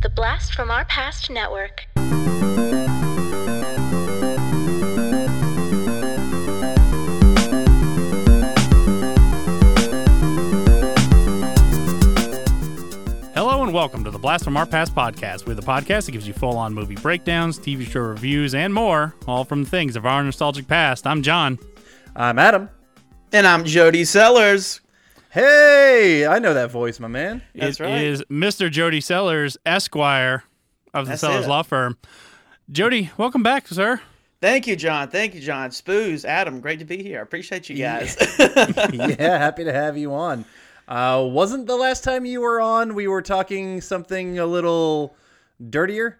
The Blast from Our Past Network. Hello and welcome to the Blast from Our Past podcast. We're the podcast that gives you full on movie breakdowns, TV show reviews, and more, all from the things of our nostalgic past. I'm John. I'm Adam. And I'm Jody Sellers. Hey, I know that voice, my man. That's It right. is Mr. Jody Sellers, Esquire of the That's Sellers it. Law Firm. Jody, welcome back, sir. Thank you, John. Thank you, John. Spoos, Adam, great to be here. I appreciate you guys. yeah, happy to have you on. Uh, wasn't the last time you were on? We were talking something a little dirtier,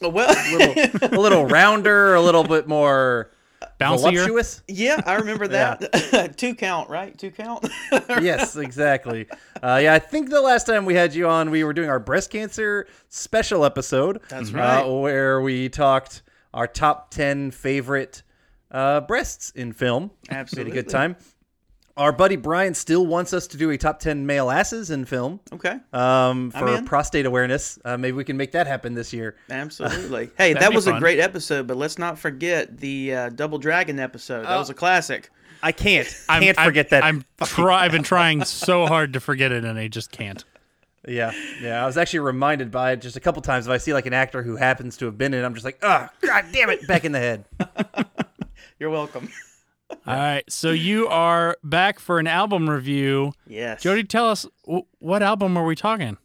well, a little, a little rounder, a little bit more Bouncier. voluptuous. yeah, I remember that. Two count, right? Two count. yes, exactly. Uh, yeah, I think the last time we had you on, we were doing our breast cancer special episode. That's right. Uh, where we talked our top 10 favorite uh, breasts in film. Absolutely. Made a good time. Our buddy Brian still wants us to do a top 10 male asses in film okay. um, I'm for prostate awareness. Uh, maybe we can make that happen this year. Absolutely. Hey, That'd that be was a great episode, but let's not forget the uh, Double Dragon episode. That was a classic. I can't. I'm- can't I'm- forget that. I'm try- I've been trying so hard to forget it, and I just can't. yeah, yeah. I was actually reminded by it just a couple times if I see like an actor who happens to have been in it, I'm just like, oh, god damn it, back in the head. You're welcome. All right, so you are back for an album review. Yes. Jody, tell us wh- what album are we talking?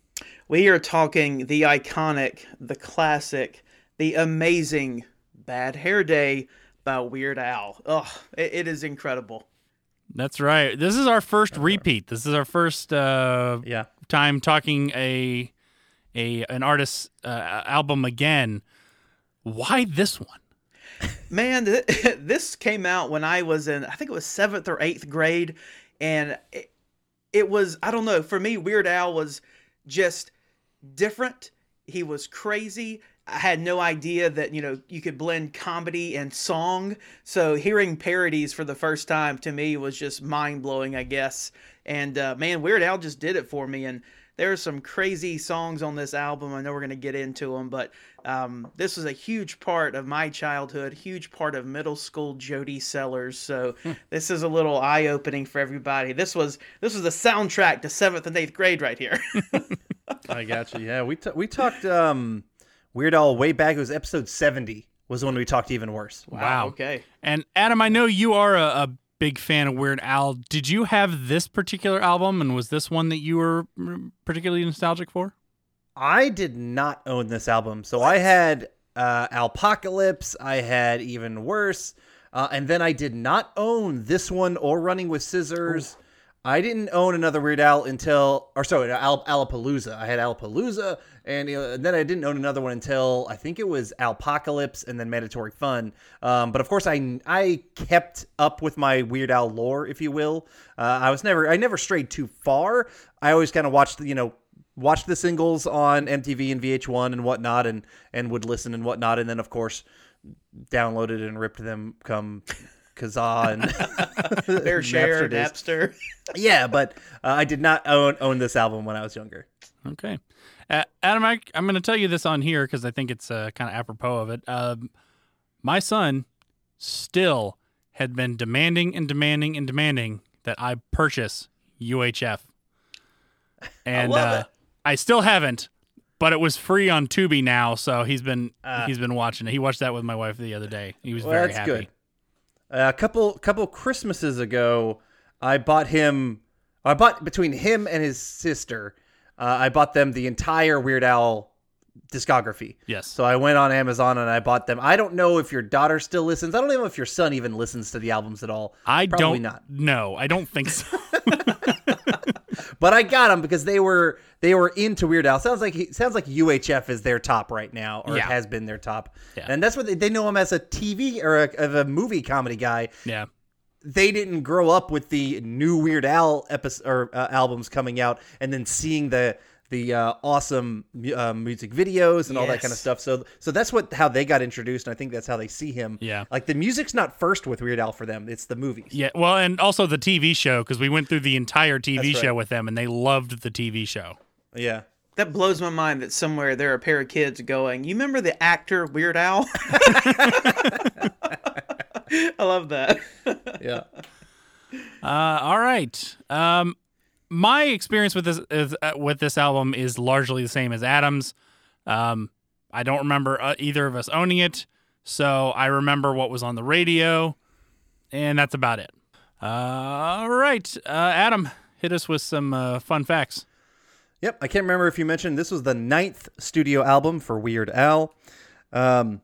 We are talking the iconic, the classic, the amazing Bad Hair Day by Weird Al. Oh, it, it is incredible. That's right. This is our first repeat. This is our first uh, Yeah. time talking a a an artist's uh, album again. Why this one? Man, th- this came out when I was in, I think it was seventh or eighth grade, and it, it was, I don't know, for me, Weird Al was just different. He was crazy. I had no idea that, you know, you could blend comedy and song. So hearing parodies for the first time to me was just mind blowing, I guess. And uh, man, Weird Al just did it for me. And there are some crazy songs on this album. I know we're going to get into them, but um, this was a huge part of my childhood, huge part of middle school Jody Sellers. So this is a little eye opening for everybody. This was this was the soundtrack to seventh and eighth grade right here. I got you. Yeah, we t- we talked um, Weird Al way back. It was episode 70 was when we talked even worse. Wow. Okay. And Adam, I know you are a, a big fan of Weird Al. Did you have this particular album, and was this one that you were mm, particularly nostalgic for? I did not own this album, so I had uh, Alpocalypse. I had even worse, uh, and then I did not own this one or Running with Scissors. I didn't own another Weird Al until, or sorry, Al- Alapalooza. I had Alapalooza, and, uh, and then I didn't own another one until I think it was Alpocalypse, and then Mandatory Fun. Um, but of course, I I kept up with my Weird Al lore, if you will. Uh, I was never I never strayed too far. I always kind of watched, you know, watched the singles on MTV and VH1 and whatnot, and and would listen and whatnot, and then of course downloaded and ripped them come Kazaa and Fair share, Napster. Napster. Yeah, but uh, I did not own own this album when I was younger. Okay. Uh, Adam, I, I'm going to tell you this on here because I think it's uh, kind of apropos of it. Um, my son still had been demanding and demanding and demanding that I purchase UHF. And love uh. I still haven't, but it was free on Tubi now, so he's been Ah. he's been watching it. He watched that with my wife the other day. He was Well, very that's happy. good. Uh, a couple couple Christmases ago, I bought him. I bought between him and his sister. Uh, I bought them the entire Weird Al discography. Yes. So I went on Amazon and I bought them. I don't know if your daughter still listens. I don't even know if your son even listens to the albums at all. I Probably don't not. No, I don't think so. But I got them because they were they were into Weird Al. Sounds like he, sounds like UHF is their top right now, or Yeah. has been their top. Yeah. And that's what they, they know him as a TV or a, of a movie comedy guy. yeah. They didn't grow up with the new Weird Al episode or uh, albums coming out, and then seeing the the uh, awesome uh, music videos and all that kind of stuff. So so that's what how they got introduced, and I think that's how they see him. Yeah. like the music's not first with Weird Al for them; it's the movies. Yeah, well, and also the TV show because we went through the entire TV right. show with them, and they loved the TV show. Yeah. that blows my mind that somewhere there are a pair of kids going, "You remember the actor Weird Al?" I love that. Yeah. Uh, all right. Um, my experience with this is, uh, with this album is largely the same as Adam's. Um, I don't remember uh, either of us owning it, so I remember what was on the radio, and that's about it. Uh, all right, uh, Adam, hit us with some uh, fun facts. Yep, I can't remember if you mentioned this was the ninth studio album for Weird Al. Um,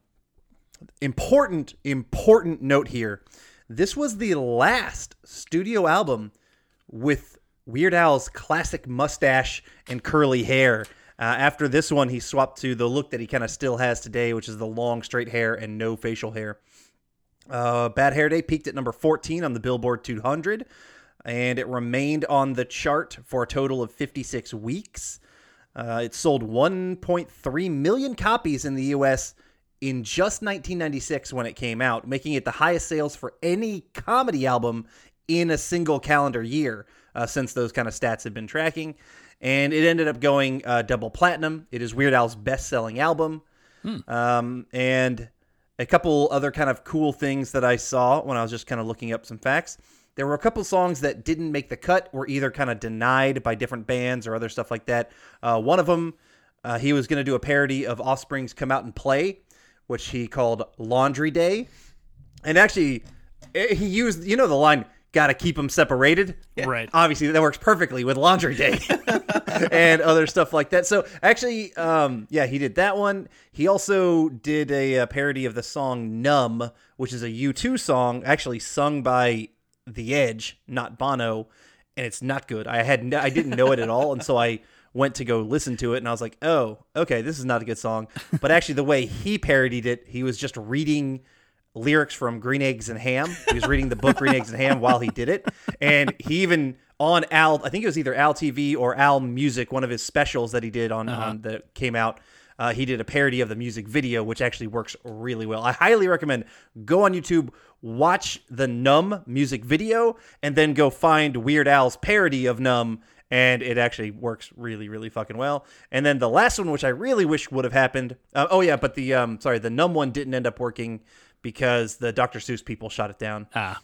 important, important note here. This was the last studio album with Weird Al's classic mustache and curly hair. Uh, after this one, he swapped to the look that he kind of still has today, which is the long, straight hair and no facial hair. Uh, Bad Hair Day peaked at number 14 on the Billboard 200, and it remained on the chart for a total of 56 weeks. Uh, it sold 1.3 million copies in the U.S. in just 1996 when it came out, making it the highest sales for any comedy album in a single calendar year uh, since those kind of stats have been tracking. And it ended up going uh, double platinum. It is Weird Al's best selling album. Um, and a couple other kind of cool things that I saw when I was just kind of looking up some facts. There were a couple songs that didn't make the cut, were either kind of denied by different bands or other stuff like that. Uh, one of them, uh, he was going to do a parody of Offspring's "Come Out and Play," which he called "Laundry Day," and actually, eh, he used you know the line "Gotta keep them separated." Right. Obviously, that works perfectly with "Laundry Day." and other stuff like that. So actually, um, yeah, he did that one. He also did a, uh parody of the song "Numb," which is a U2 song, actually sung by The Edge, not Bono, and it's not good. I had no, I didn't know it at all, and so I went to go listen to it, and I was like, oh, okay, this is not a good song. But actually, the way he parodied it, he was just reading lyrics from Green Eggs and Ham. He was reading the book Green Eggs and Ham while he did it, and he even on Al, I think it was either Al TV or Al Music, one of his specials that he did on, on that came out. Uh, he did a parody of the music video, which actually works really well. I highly recommend go on YouTube, watch the Numb music video, and then go find Weird Al's parody of Numb, and it actually works really, really fucking well. And then the last one, which I really wish would have happened. Uh, oh yeah, but the um, sorry, the Numb one didn't end up working because the Dr. Seuss people shot it down. Ah,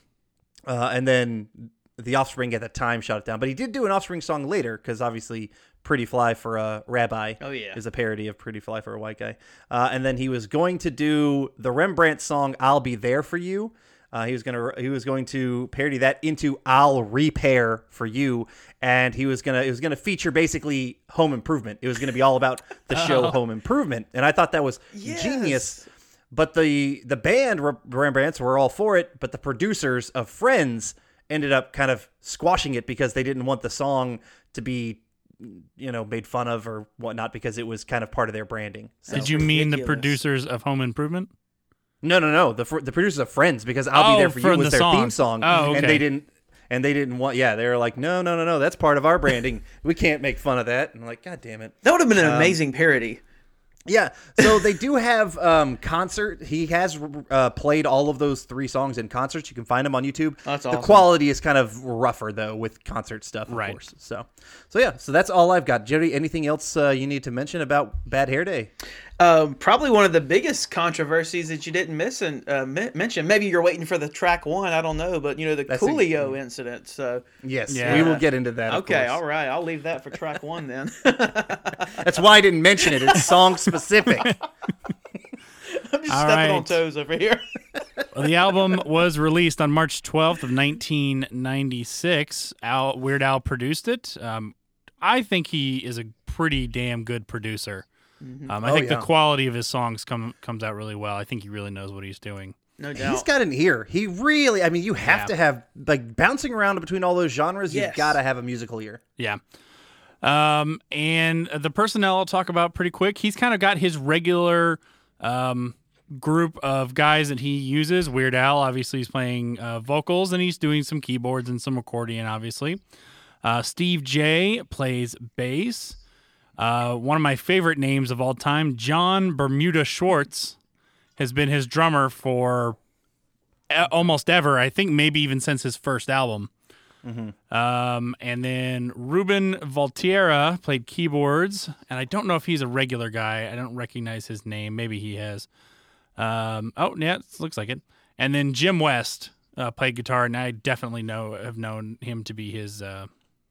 Uh, and then the Offspring at the time shot it down. But he did do an Offspring song later because obviously Pretty Fly for a Rabbi Oh, yeah. is a parody of Pretty Fly for a White Guy. Uh, and then he was going to do the Rembrandt song I'll Be There for You. Uh, he was gonna he was going to parody that into "I'll Repair for You," and he was gonna it was gonna feature basically Home Improvement. It was gonna be all about the show Home Improvement, and I thought that was genius. But the the band Re- Rembrandts were all for it, but the producers of Friends ended up kind of squashing it because they didn't want the song to be, you know, made fun of or whatnot because it was kind of part of their branding. So. did you mean the producers of Home Improvement? No, no, no. The fr- the producers of Friends because "I'll Oh, Be There for You" from was the their song. theme song, Oh, and they didn't. And they didn't want. Yeah, they were like, no, no, no, no. That's part of our branding. we can't make fun of that. And I'm like, God damn it. That would have been Um, an amazing parody. Yeah. So they do have um, concert. He has uh, played all of those three songs in concerts. You can find them on YouTube. That's awesome. The quality is kind of rougher though with concert stuff, of Right. course. So, so yeah. So that's all I've got. Jerry, anything else uh, you need to mention about Bad Hair Day? Um, probably one of the biggest controversies that you didn't miss and uh, men- mention. Maybe you're waiting for the track one. I don't know, but you know the That's a- Coolio incident. So Yes, Yeah. we will get into that. okay, course. all right, I'll leave that for track one then. That's why I didn't mention it. It's song specific. I'm just All stepping on toes over here. Well, the album was released on March 12th of 1996. Al Weird Al produced it. Um, I think he is a pretty damn good producer. Um, I Oh, think yeah. the quality of his songs come comes out really well. I think he really knows what he's doing. No doubt. He's got an ear. He really. I mean, you have Yeah. to have like bouncing around between all those genres. You've got to have a musical ear. Yeah. Um, and the personnel I'll talk about pretty quick. He's kind of got his regular um, group of guys that he uses. Weird Al, obviously, he's playing uh, vocals and he's doing some keyboards and some accordion, obviously. Uh, Steve Jay plays bass. Uh, one of my favorite names of all time, John Bermuda Schwartz, has been his drummer for uh, almost ever. I think maybe even since his first album. Um, and then Ruben Valtierra played keyboards, and I don't know if he's a regular guy. I don't recognize his name. Maybe he has. Um, oh, yeah, it looks like it. And then Jim West uh, played guitar, and I definitely know have known him to be his uh,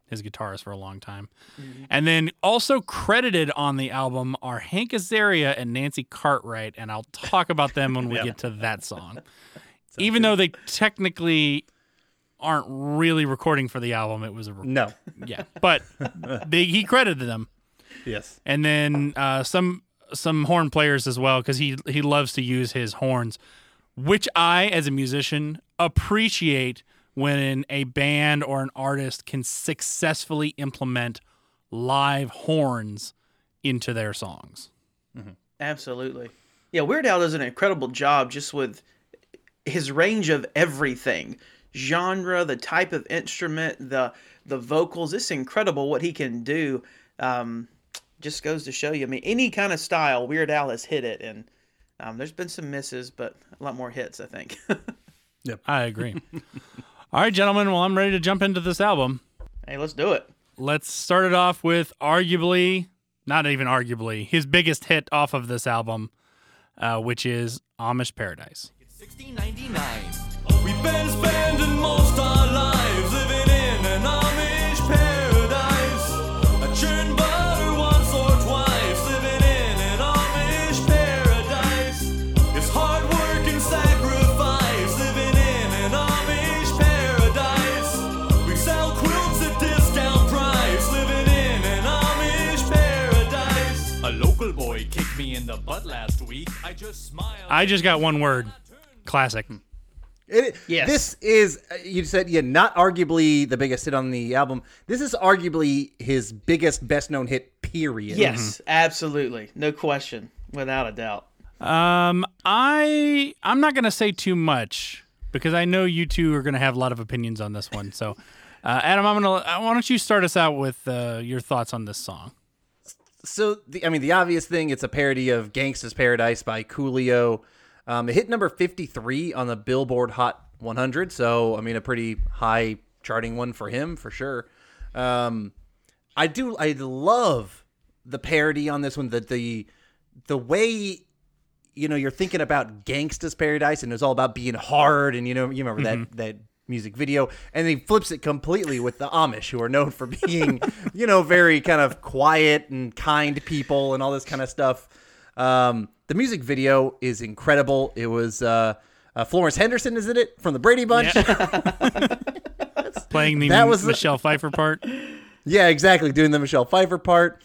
his guitarist for a long time. And then also credited on the album are Hank Azaria and Nancy Cartwright, and I'll talk about them when we get to that song. Even though they technically aren't really recording for the album, it was a No. yeah, but they, he credited them, Yes. and then uh, some some horn players as well because he he loves to use his horns, which I as a musician appreciate when a band or an artist can successfully implement live horns into their songs. Absolutely. Yeah, Weird Al does an incredible job just with his range of everything genre, the type of instrument, the the vocals. It's incredible what he can do. Um, just goes to show you. I mean, any kind of style, Weird Al has hit it, and um, there's been some misses, but a lot more hits, I think. yep, I agree. All right, gentlemen. Well, I'm ready to jump into this album. Hey, let's do it. Let's start it off with arguably, not even arguably, his biggest hit off of this album, uh, which is Amish Paradise. It's 1699. I just smiled. I just got one word. Classic. It, Yes. This is uh, you said yeah, not arguably the biggest hit on the album. This is arguably his biggest, best known hit. Period. Yes, absolutely, no question, without a doubt. Um, I I'm not gonna say too much because I know you two are gonna have a lot of opinions on this one. So, uh, Adam, I'm gonna uh, why don't you start us out with uh, your thoughts on this song? So the, I mean, the obvious thing, it's a parody of "Gangsta's Paradise" by Coolio. Um, it hit number fifty-three on the Billboard Hot 100. So I mean, a pretty high charting one for him for sure. Um, I do. I love the parody on this one. The the the way you know you're thinking about Gangsta's Paradise, and it's all about being hard, and you know you remember that that music video, and he flips it completely with the Amish, who are known for being you know very kind of quiet and kind people, and all this kind of stuff. Um, the music video is incredible. It was uh, uh, Florence Henderson, is it? From the Brady Bunch. Playing the That was the- Michelle Pfeiffer part. Yeah, exactly. Doing the Michelle Pfeiffer part.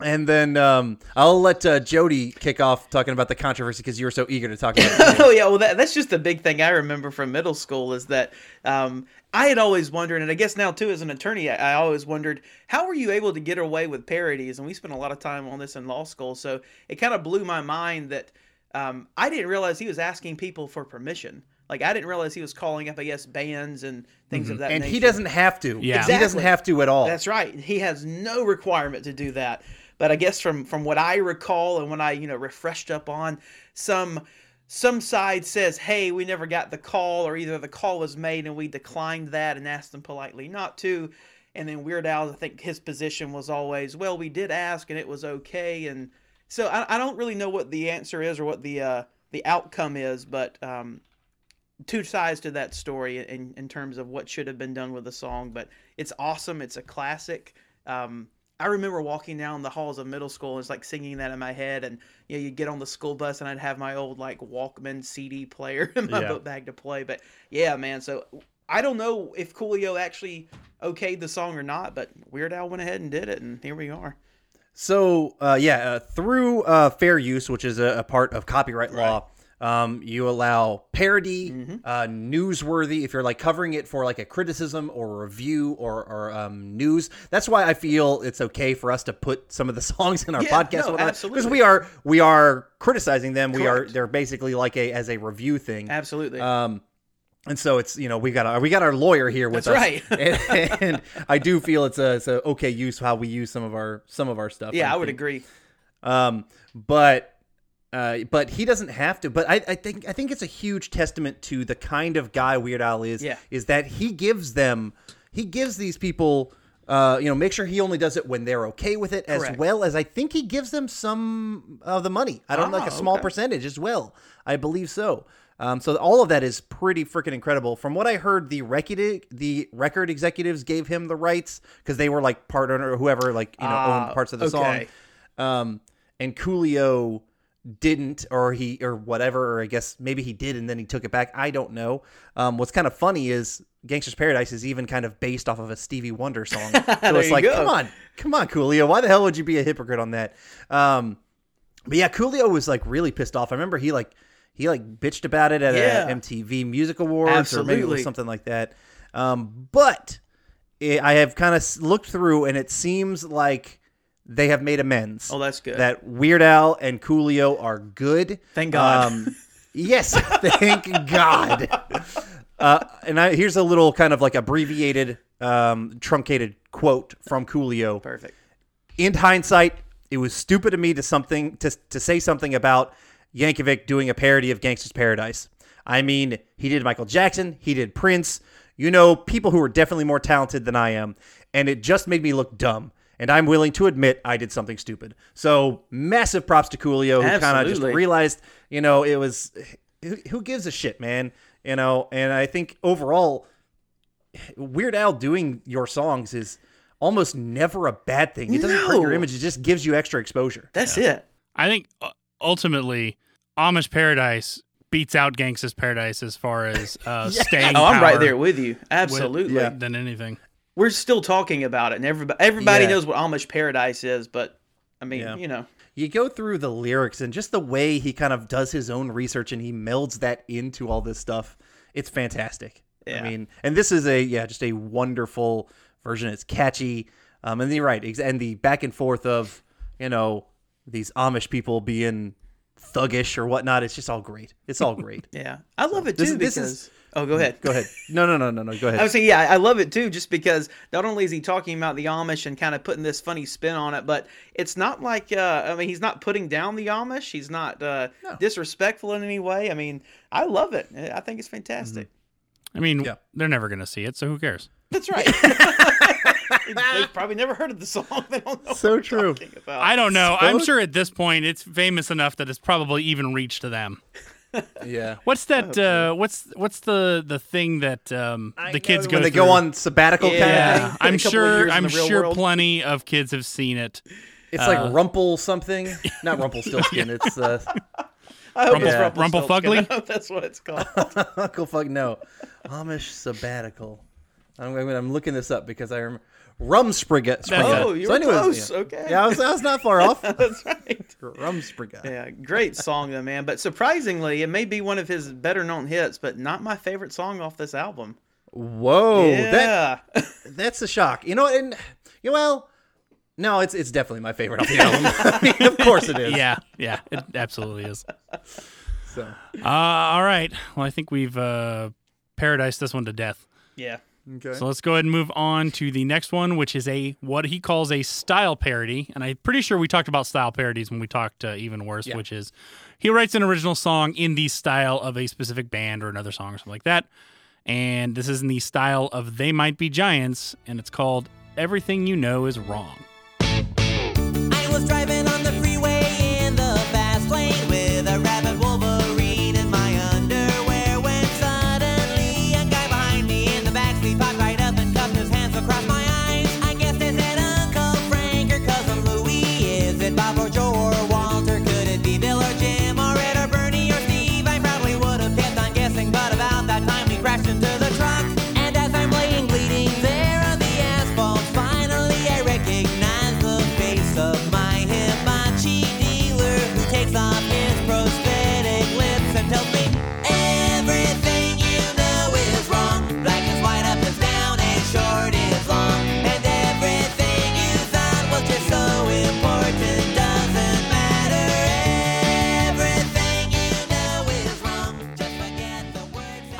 And then um, I'll let uh, Jody kick off talking about the controversy because you were so eager to talk about it. Oh yeah, well that, that's just the big thing I remember from middle school is that um, I had always wondered, and I guess now too as an attorney, I, I always wondered how were you able to get away with parodies? And we spent a lot of time on this in law school, so it kind of blew my mind that um, I didn't realize he was asking people for permission. Like I didn't realize he was calling up, I guess, bands and things of that and nature. he doesn't have to. Yeah. He doesn't have to at all. That's right. He has no requirement to do that. But I guess from from what I recall and when I you know refreshed up on some some side says, "Hey, we never got the call, or either the call was made and we declined that and asked them politely not to." And then Weird Al, I think his position was always, "Well, we did ask and it was okay." And so I, I don't really know what the answer is or what the uh, the outcome is, but um, two sides to that story in, in terms of what should have been done with the song, but it's awesome. It's a classic. Um, I remember walking down the halls of middle school and it's like singing that in my head. And you know, you get on the school bus and I'd have my old like Walkman CD player in my Yeah. book bag to play. But yeah, man. So I don't know if Coolio actually okayed the song or not, but Weird Al went ahead and did it, and here we are. So uh, yeah, uh, through uh, fair use, which is a, a part of copyright law, um, you allow parody, Mm-hmm. uh, newsworthy. If you're like covering it for like a criticism or review or, or um, news, that's why I feel it's okay for us to put some of the songs in our Yeah, podcast because absolutely. we are we are criticizing them. We are they're basically like a as a review thing. Absolutely. Um, and so it's you know we got our, we got our lawyer here with That's us, right. and, and I do feel it's a, it's a okay use how we use some of our some of our stuff. yeah, I would agree. Um, but uh, but he doesn't have to. But I, I think I think it's a huge testament to the kind of guy Weird Al is. Yeah. Is that he gives them he gives these people, uh, you know, make sure he only does it when they're okay with it, as well as I think he gives them some of the money. I don't know, like a Ah, small okay. percentage as well. I believe so. Um, so all of that is pretty freaking incredible. From what I heard, the record the record executives gave him the rights because they were like part owner or whoever like you know Ah, owned parts of the okay. song. Um, and Coolio didn't, or he, or whatever, or I guess maybe he did and then he took it back. I don't know. Um, what's kind of funny is Gangster's Paradise is even kind of based off of a Stevie Wonder song. So it's like, go. come on, come on, Coolio. Why the hell would you be a hypocrite on that? Um, but yeah, Coolio was like really pissed off. I remember he like he like bitched about it at Yeah. a MTV Music Awards or maybe it was something like that. Um, but it, I have kind of looked through and it seems like they have made amends. Oh, that's good. That Weird Al and Coolio are good. Thank God. Um, yes, thank God. Uh, and I, here's a little kind of like abbreviated, um, truncated quote from Coolio Perfect. in hindsight, it was stupid of me to something to to say something about Yankovic doing a parody of Gangster's Paradise. I mean, he did Michael Jackson, he did Prince, you know, people who are definitely more talented than I am, and it just made me look dumb. And I'm willing to admit I did something stupid. So massive props to Coolio, who kind of just realized, you know, it was who, who gives a shit, man. You know, and I think overall, Weird Al doing your songs is almost never a bad thing. It doesn't hurt your No. image; it just gives you extra exposure. That's it. I think uh, ultimately Amish Paradise beats out Gangsta's Paradise as far as uh, staying. Oh, I'm right there with you. with- Absolutely. Yeah. than anything. We're still talking about it, and everybody everybody Yeah. knows what Amish Paradise is. But I mean, Yeah. you know, You go through the lyrics and just the way he kind of does his own research and he melds that into all this stuff. It's fantastic. Yeah. I mean, and this is a yeah, just a wonderful version. It's catchy. Um, and you're right, and the back and forth of you know these Amish people being thuggish or whatnot. It's just all great. It's all great. yeah, I love it too this because. is- oh, go ahead. go ahead. No, no, no, no, no. Go ahead. I was saying, yeah, I love it too, just because not only is he talking about the Amish and kind of putting this funny spin on it, but it's not like, uh, I mean, he's not putting down the Amish. He's not uh, disrespectful in any way. I mean, I love it. I think it's fantastic. I mean, Yeah. they're never going to see it, so who cares? That's right. They've probably never heard of the song. They don't know So what true. about. I don't know. I'm sure at this point it's famous enough that it's probably even reached to them. Yeah. What's that? Uh, what's what's the the thing that um, the kids go when they through? go on sabbatical kind of Yeah, thing. I'm A couple of sure. I'm sure world. plenty of kids have seen it. It's Uh, like Rumple something, not Rumpelstiltskin. It's uh, I hope it's Rumple- Rumpelstiltskin. Rumpelfugly? I That's what it's called. Uncle Fuck no, Amish sabbatical. I'm, I'm, I'm looking this up because I remember Rumspringa. Spriga. Oh, you So were anyways, close. Yeah. Okay. Yeah, I was, I was not far off. That's right. Rum Rumspringa. Yeah, great song though, man. But surprisingly, it may be one of his better known hits, but not my favorite song off this album. Whoa, that yeah. that's a shock. You know, and you know, well, no, it's it's definitely my favorite off the album. I mean, of course it is. Yeah, yeah, it absolutely is. So, Uh, all right. Well, I think we've uh, paradised this one to death. yeah. Okay. So let's go ahead and move on to the next one, which is a what he calls a style parody. And I'm pretty sure we talked about style parodies when we talked uh, even worse, which is he writes an original song in the style of a specific band or another song or something like that. And this is in the style of They Might Be Giants, and it's called Everything You Know Is Wrong.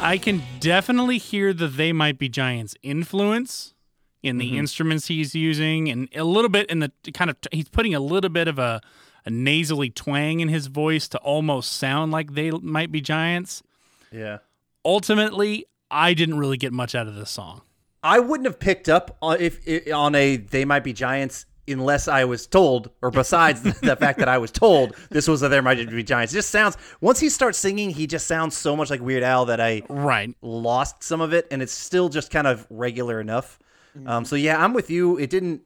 I can definitely hear the They Might Be Giants influence in the mm-hmm. instruments he's using, and a little bit in the kind of he's putting a little bit of a, a nasally twang in his voice to almost sound like they might be giants. yeah. Ultimately, I didn't really get much out of this song. I wouldn't have picked up on if, i on a They Might Be Giants unless I was told, or besides the, the fact that I was told this was a There Might Be Giants. It just sounds once he starts singing, he just sounds so much like Weird Al that I Right. lost some of it, and it's still just kind of regular enough. Um, so yeah, I'm with you. It didn't.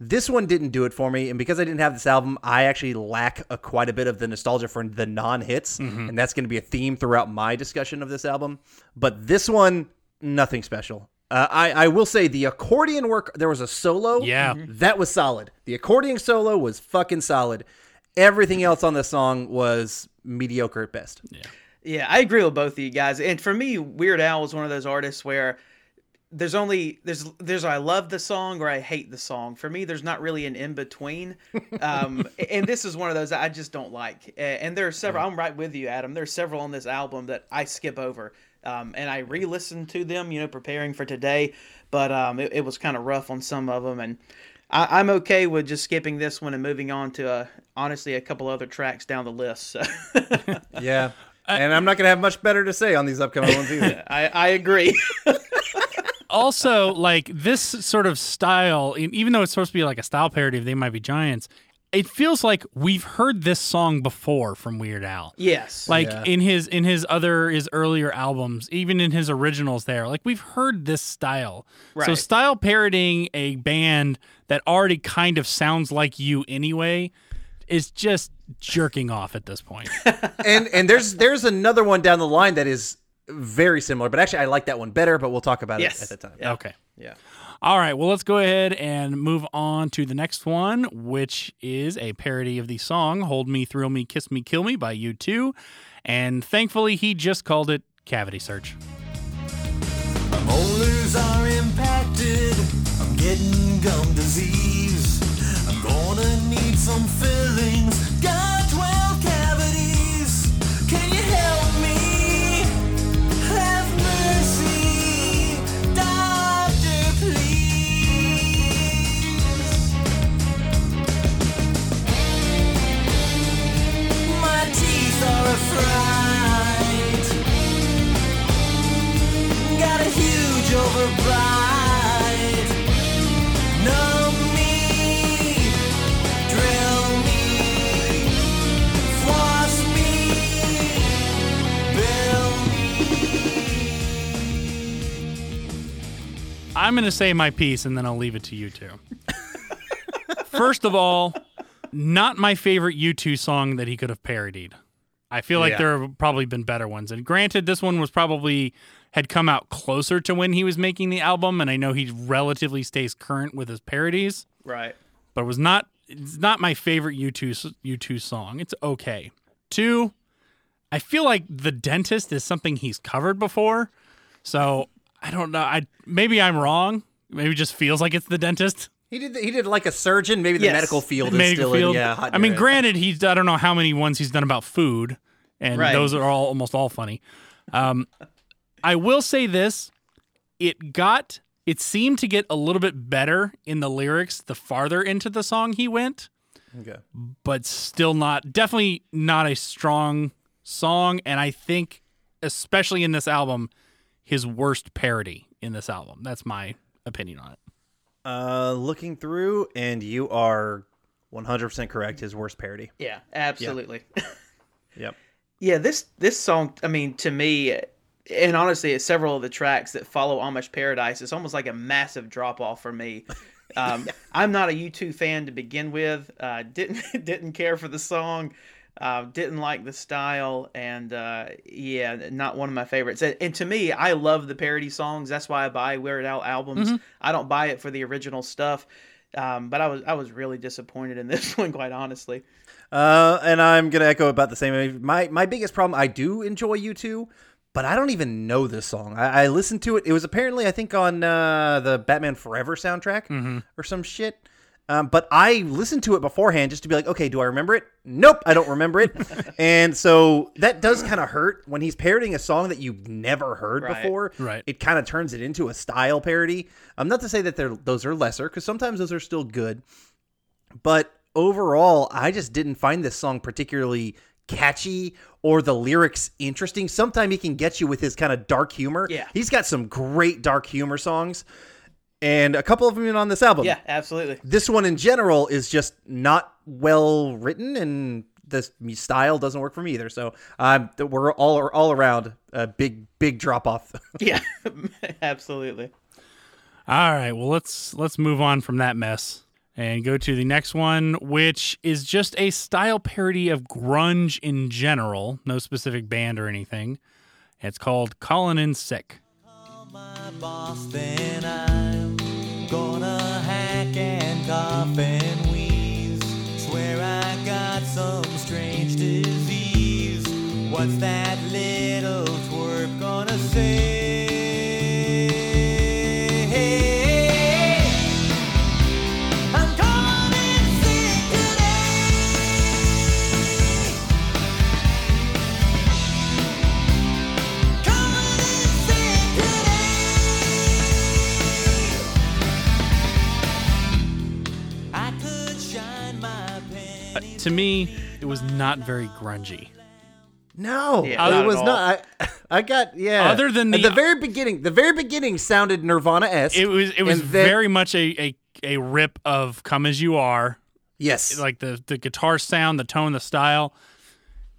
This one didn't do it for me, and because I didn't have this album, I actually lack a, quite a bit of the nostalgia for the non-hits, and that's going to be a theme throughout my discussion of this album. But this one, nothing special. Uh, I, I will say the accordion work. There was a solo. Yeah. that was solid. The accordion solo was fucking solid. Everything else on the song was mediocre at best. Yeah, yeah, I agree with both of you guys. And for me, Weird Al was one of those artists where there's only there's there's I love the song or I hate the song. For me, there's not really an in between. Um, and this is one of those I just don't like. And there are several. I'm right with you, Adam. There's several on this album that I skip over. Um, and I re-listened to them, you know, preparing for today. But um, it, it was kind of rough on some of them, and I, I'm okay with just skipping this one and moving on to uh, honestly a couple other tracks down the list. So. Yeah. And I'm not going to have much better to say on these upcoming ones either. I, I agree. also like this sort of style even though it's supposed to be like a style parody of they might be giants it feels like we've heard this song before from weird al yes. like Yeah. in his in his other his earlier albums even in his originals there like we've heard this style Right. so style parodying a band that already kind of sounds like you anyway is just jerking off at this point. point and and there's there's another one down the line that is very similar, but actually I like that one better. But we'll talk about Yes. it at the time. okay Yeah. All right, well, let's go ahead and move on to the next one, which is a parody of the song Hold Me, Thrill Me, Kiss Me, Kill Me by U2. And thankfully, he just called it Cavity Search. Molars are impacted. I'm getting gum disease. I'm gonna need some fillings. I'm going to say my piece and then I'll leave it to you two. First of all, not my favorite U2 song that he could have parodied. I feel like Yeah. there have probably been better ones. And granted, this one was probably had come out closer to when he was making the album, and I know he relatively stays current with his parodies. right. but it was not it's not my favorite U2 U2 song. It's okay. Two, I feel like The Dentist is something he's covered before. So, I don't know. I maybe I'm wrong. Maybe it just feels like it's The Dentist. He did he did like a surgeon. Maybe the Yes. medical field is Medical still field. in. Yeah. hot I mean, area. granted, he's I don't know how many ones he's done about food, and Right. those are all almost all funny. Um, I will say this: it got it seemed to get a little bit better in the lyrics the farther into the song he went. Okay. but still not definitely not a strong song and i think especially in this album his worst parody in this album that's my opinion on it Uh, looking through, and you are 100% correct. His worst parody. Yeah, absolutely. Yep. Yeah, this this song, I mean, to me, and honestly, it's several of the tracks that follow Amish Paradise. It's almost like a massive drop off for me. Um, I'm not a U2 fan to begin with. Uh, didn't didn't care for the song. Uh, didn't like the style, and uh, yeah, not one of my favorites. And, and to me, I love the parody songs. That's why I buy Weird Al albums. I don't buy it for the original stuff. Um, but I was I was really disappointed in this one, quite honestly. Uh, and I'm gonna echo about the same. My my biggest problem. I do enjoy you two, but I don't even know this song. I, I listened to it. It was apparently I think on uh, the Batman Forever soundtrack or some shit. Um, but I listened to it beforehand just to be like, okay, do I remember it? Nope, I don't remember it. and so that does kind of hurt when he's parodying a song that you've never heard Right. before. Right. It kind of turns it into a style parody. I'm um, not to say that they're those are lesser because sometimes those are still good but overall i just didn't find this song particularly catchy or the lyrics interesting sometimes he can get you with his kind of dark humor Yeah. he's got some great dark humor songs and a couple of them even on this album. Yeah, absolutely. This one in general is just not well written, and this style doesn't work for me either. So um, we're all all around a big big drop off. Yeah, absolutely. All right, well let's let's move on from that mess and go to the next one, which is just a style parody of grunge in general, no specific band or anything. It's called "Callin' In Sick." my boss, then To me, it was not very grungy. No, Yeah, it not at was not. I, I got yeah. Other than At the- the very beginning, the very beginning sounded Nirvana esque. It was it was very much a, a a rip of "Come as You Are," yes. like the the guitar sound, the tone, the style.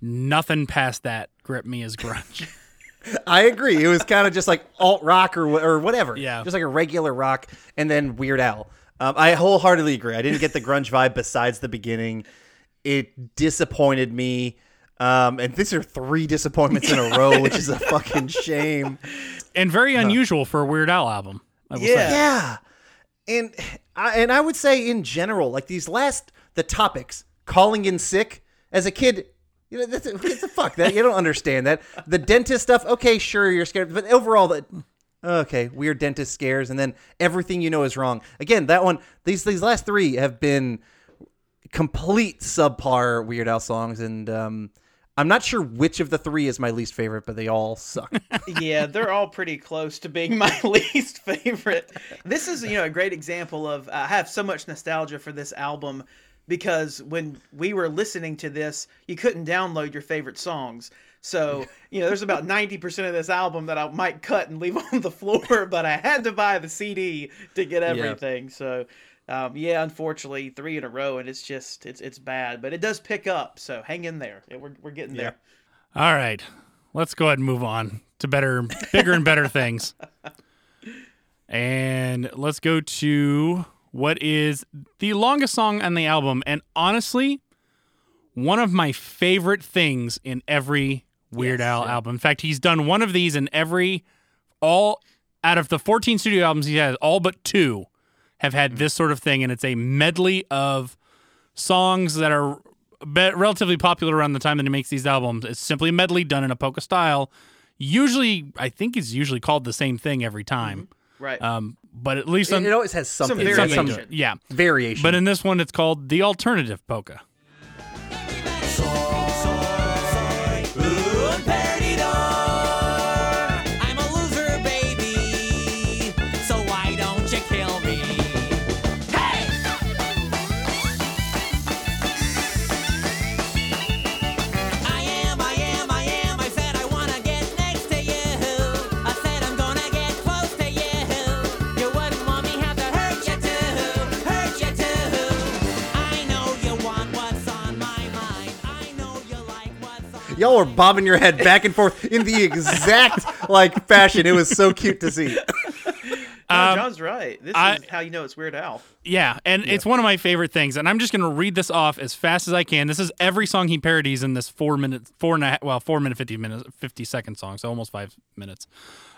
Nothing past that gripped me as grunge. I agree. It was kind of just like alt rock or or whatever. Yeah. just like a regular rock, and then Weird Al. Um, I wholeheartedly agree. I didn't get the grunge vibe besides the beginning. It disappointed me. Um, and these are three disappointments in a row, which is a fucking shame. and very unusual for a Weird Al album. I will say. Yeah. Yeah, and I, and I would say in general, like these last the topics, calling in sick as a kid. You know, that's, what the fuck that you don't understand that the dentist stuff. Okay, sure, you're scared, but overall, that okay, weird dentist scares, and then everything you know is wrong. Again, that one. These these last three have been complete subpar Weird Al songs, and um, I'm not sure which of the three is my least favorite, but they all suck. yeah, they're all pretty close to being my least favorite. This is, you know, a great example of I have so much nostalgia for this album because when we were listening to this, you couldn't download your favorite songs. So, you know, there's about 90% of this album that I might cut and leave on the floor, but I had to buy the CD to get everything. So, um, yeah, unfortunately, three in a row, and it's just it's it's bad, but it does pick up. So hang in there. We're we're getting there. All right, let's go ahead and move on to better, bigger, and better things. And let's go to what is the longest song on the album, and honestly, one of my favorite things in every Weird Al album. In fact, he's done one of these in every all out of the 14 studio albums he has, all but two have had this sort of thing, and it's a medley of songs that are be- relatively popular around the time that he makes these albums. It's simply a medley done in a polka style. Usually, I think it's usually called the same thing every time. Right. Um, but at least it, on it always has something, Some it's got variation. some yeah. variation. But in this one, it's called the alternative polka. Y'all were bobbing your head back and forth in the exact like fashion. It was so cute to see. No, Um, John's right. This I- is how you know it's Weird Al. Yeah, and it's one of my favorite things. And I'm just going to read this off as fast as I can. This is every song he parodies in this four minute, four and a half, well, four minute, 50 minutes, 50 second song. So almost five minutes.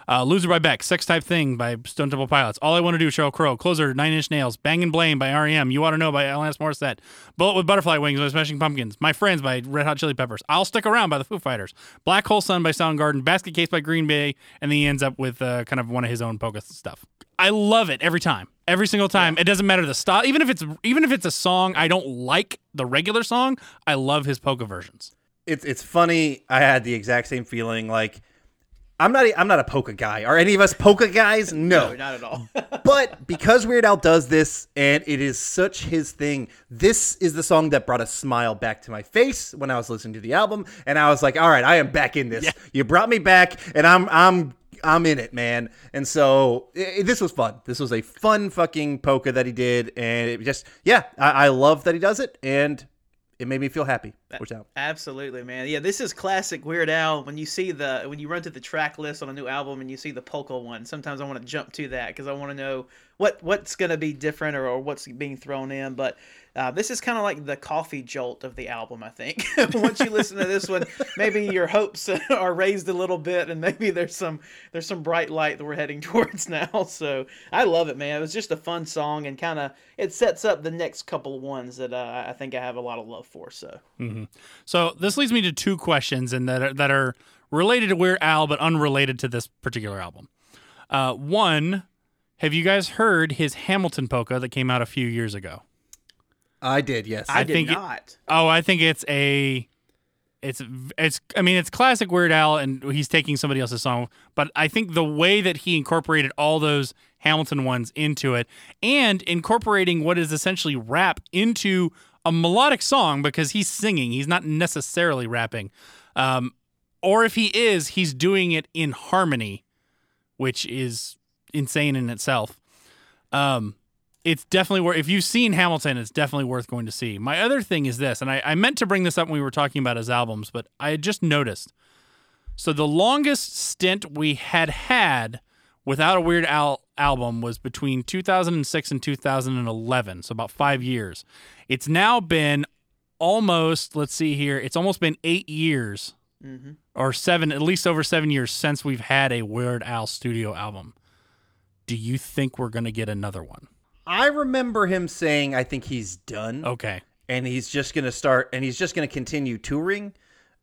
Uh, Loser by Beck, Sex Type Thing by Stone Temple Pilots, All I Want to Do, Sheryl Crow, Closer, Nine Inch Nails, Bang and Blame by REM, You Ought to Know by Alanis Morissette, Bullet with Butterfly Wings by Smashing Pumpkins, My Friends by Red Hot Chili Peppers, I'll Stick Around by the Foo Fighters, Black Hole Sun by Soundgarden, Basket Case by Green Day, and then he ends up with uh, kind of one of his own polka stuff. I love it every time. Every single time. It doesn't matter the style. Even if it's even if it's a song I don't like the regular song, I love his polka versions. It's it's funny. I had the exact same feeling. Like I'm not a, I'm not a polka guy. Are any of us polka guys? No. No, not at all. but because Weird Al does this and it is such his thing, this is the song that brought a smile back to my face when I was listening to the album, and I was like, "All right, I am back in this. You brought me back, and I'm I'm I'm in it, man. And so i this was fun. This was a fun fucking polka that he did, and it just yeah, I, I love that he does it, and it made me feel happy. Which out. Absolutely, man. Yeah, this is classic Weird Al. When you see the when you run to the track list on a new album and you see the polka one, sometimes I want to jump to that because I want to know what what's going to be different or, or what's being thrown in. But uh, this is kind of like the coffee jolt of the album. I think once you listen to this one, maybe your hopes are raised a little bit, and maybe there's some there's some bright light that we're heading towards now. So I love it, man. It was just a fun song and kind of it sets up the next couple ones that uh, I think I have a lot of love for. So. So this leads me to two questions, and that are, that are related to Weird Al, but unrelated to this particular album. Uh, one, have you guys heard his Hamilton polka that came out a few years ago? I did, yes. I, I did think it- not. Oh, I think it's a, it's it's. I mean, it's classic Weird Al, and he's taking somebody else's song. But I think the way that he incorporated all those Hamilton ones into it, and incorporating what is essentially rap into a melodic song because he's singing, he's not necessarily rapping. Um, or if he is, he's doing it in harmony, which is insane in itself. Um, it's definitely worth. If you've seen Hamilton, it's definitely worth going to see. My other thing is this, and I, I meant to bring this up when we were talking about his albums, but I had just noticed. So the longest stint we had had without a Weird Al album was between 2006 and 2011, so about five years. It's now been almost. Let's see here. It's almost been eight years, mm-hmm. or seven, at least over seven years since we've had a Weird Al studio album. Do you think we're going to get another one? I remember him saying, "I think he's done." Okay. and he's just going to start and he's just going to continue touring.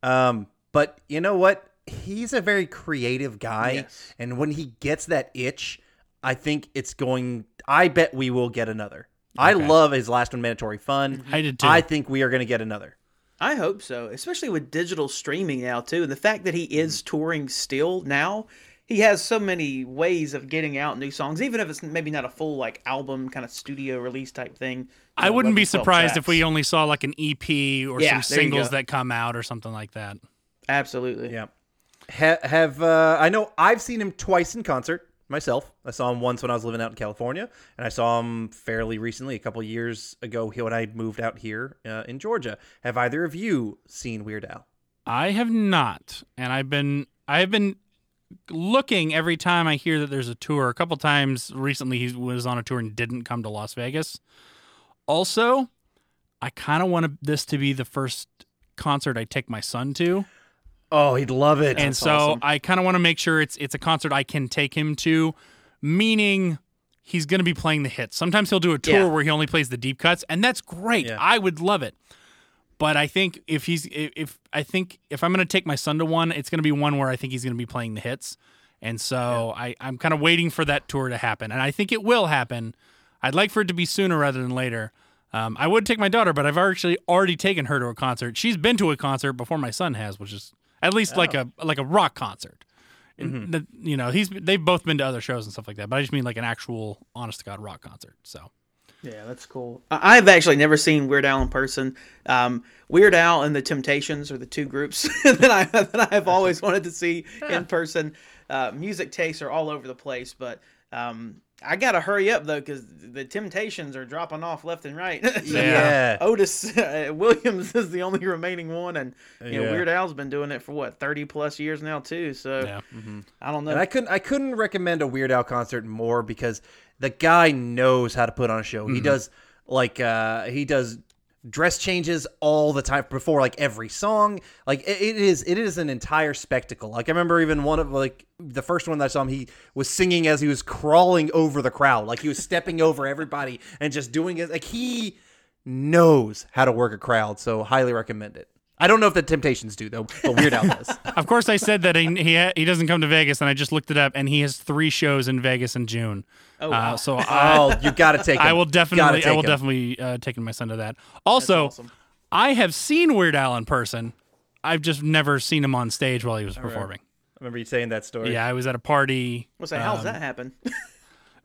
Um, but you know what? He's a very creative guy, Yes. and when he gets that itch, I think it's going. I bet we will get another. I love his last one, mandatory fun. I did too. I think we are going to get another. I hope so, especially with digital streaming now too. And the fact that he is touring still now, he has so many ways of getting out new songs, even if it's maybe not a full like album kind of studio release type thing. I You know, wouldn't be 11, 12 surprised if we only saw like an EP or Yeah, some singles that come out or something like that. absolutely. Yeah. Ha- have uh, I know I've seen him twice in concert myself. I saw him once when I was living out in California, and I saw him fairly recently, a couple years ago, when I moved out here uh, in Georgia. Have either of you seen Weird Al? I have not, and I've been I've been looking every time I hear that there's a tour. A couple times recently, he was on a tour and didn't come to Las Vegas. Also, I kind of want this to be the first concert I take my son to. Oh, he'd love it. and so awesome. I kind of want to make sure it's it's a concert I can take him to, meaning he's going to be playing the hits. Sometimes he'll do a tour Yeah. where he only plays the deep cuts, and that's great. Yeah. I would love it. But I think if he's if, I think if I'm going to take my son to one, it's going to be one where I think he's going to be playing the hits, and so I I'm kind of waiting for that tour to happen, and I think it will happen. I'd like for it to be sooner rather than later. Um, I would take my daughter, but I've actually already taken her to a concert. She's been to a concert before my son has, which is at least like a like a rock concert. And the- you know, he's they've both been to other shows and stuff like that, but I just mean like an actual honest to god rock concert. So Yeah, that's cool. I've actually never seen Weird Al in person. Um, Weird Al and the Temptations are the two groups that I that I've always wanted to see in person. Uh, music tastes are all over the place, but um, I gotta hurry up though because the Temptations are dropping off left and right. So, Yeah. Otis uh, Williams is the only remaining one, and you know Yeah. Weird Al's been doing it for what thirty plus years now too. So yeah, I don't know. And I couldn't I couldn't recommend a Weird Al concert more because the guy knows how to put on a show. He does like uh he does dress changes all the time before like every song. Like it, is it is an entire spectacle. Like I remember even one of like the first one that I saw him he was singing as he was crawling over the crowd. Like he was stepping over everybody and just doing it like he knows how to work a crowd. So highly recommend it. I don't know if the Temptations do though, but Weird Al does. of course I said that he he, he doesn't come to Vegas, and I just looked it up, and he has three shows in Vegas in June. Oh, wow. uh, so I, oh, you got to take. I will definitely I will him. definitely uh, take my son to that. Also, awesome. I have seen Weird Al in person. I've just never seen him on stage while he was performing. I remember you saying that story. Yeah, I was at a party. What's that? How's that happen?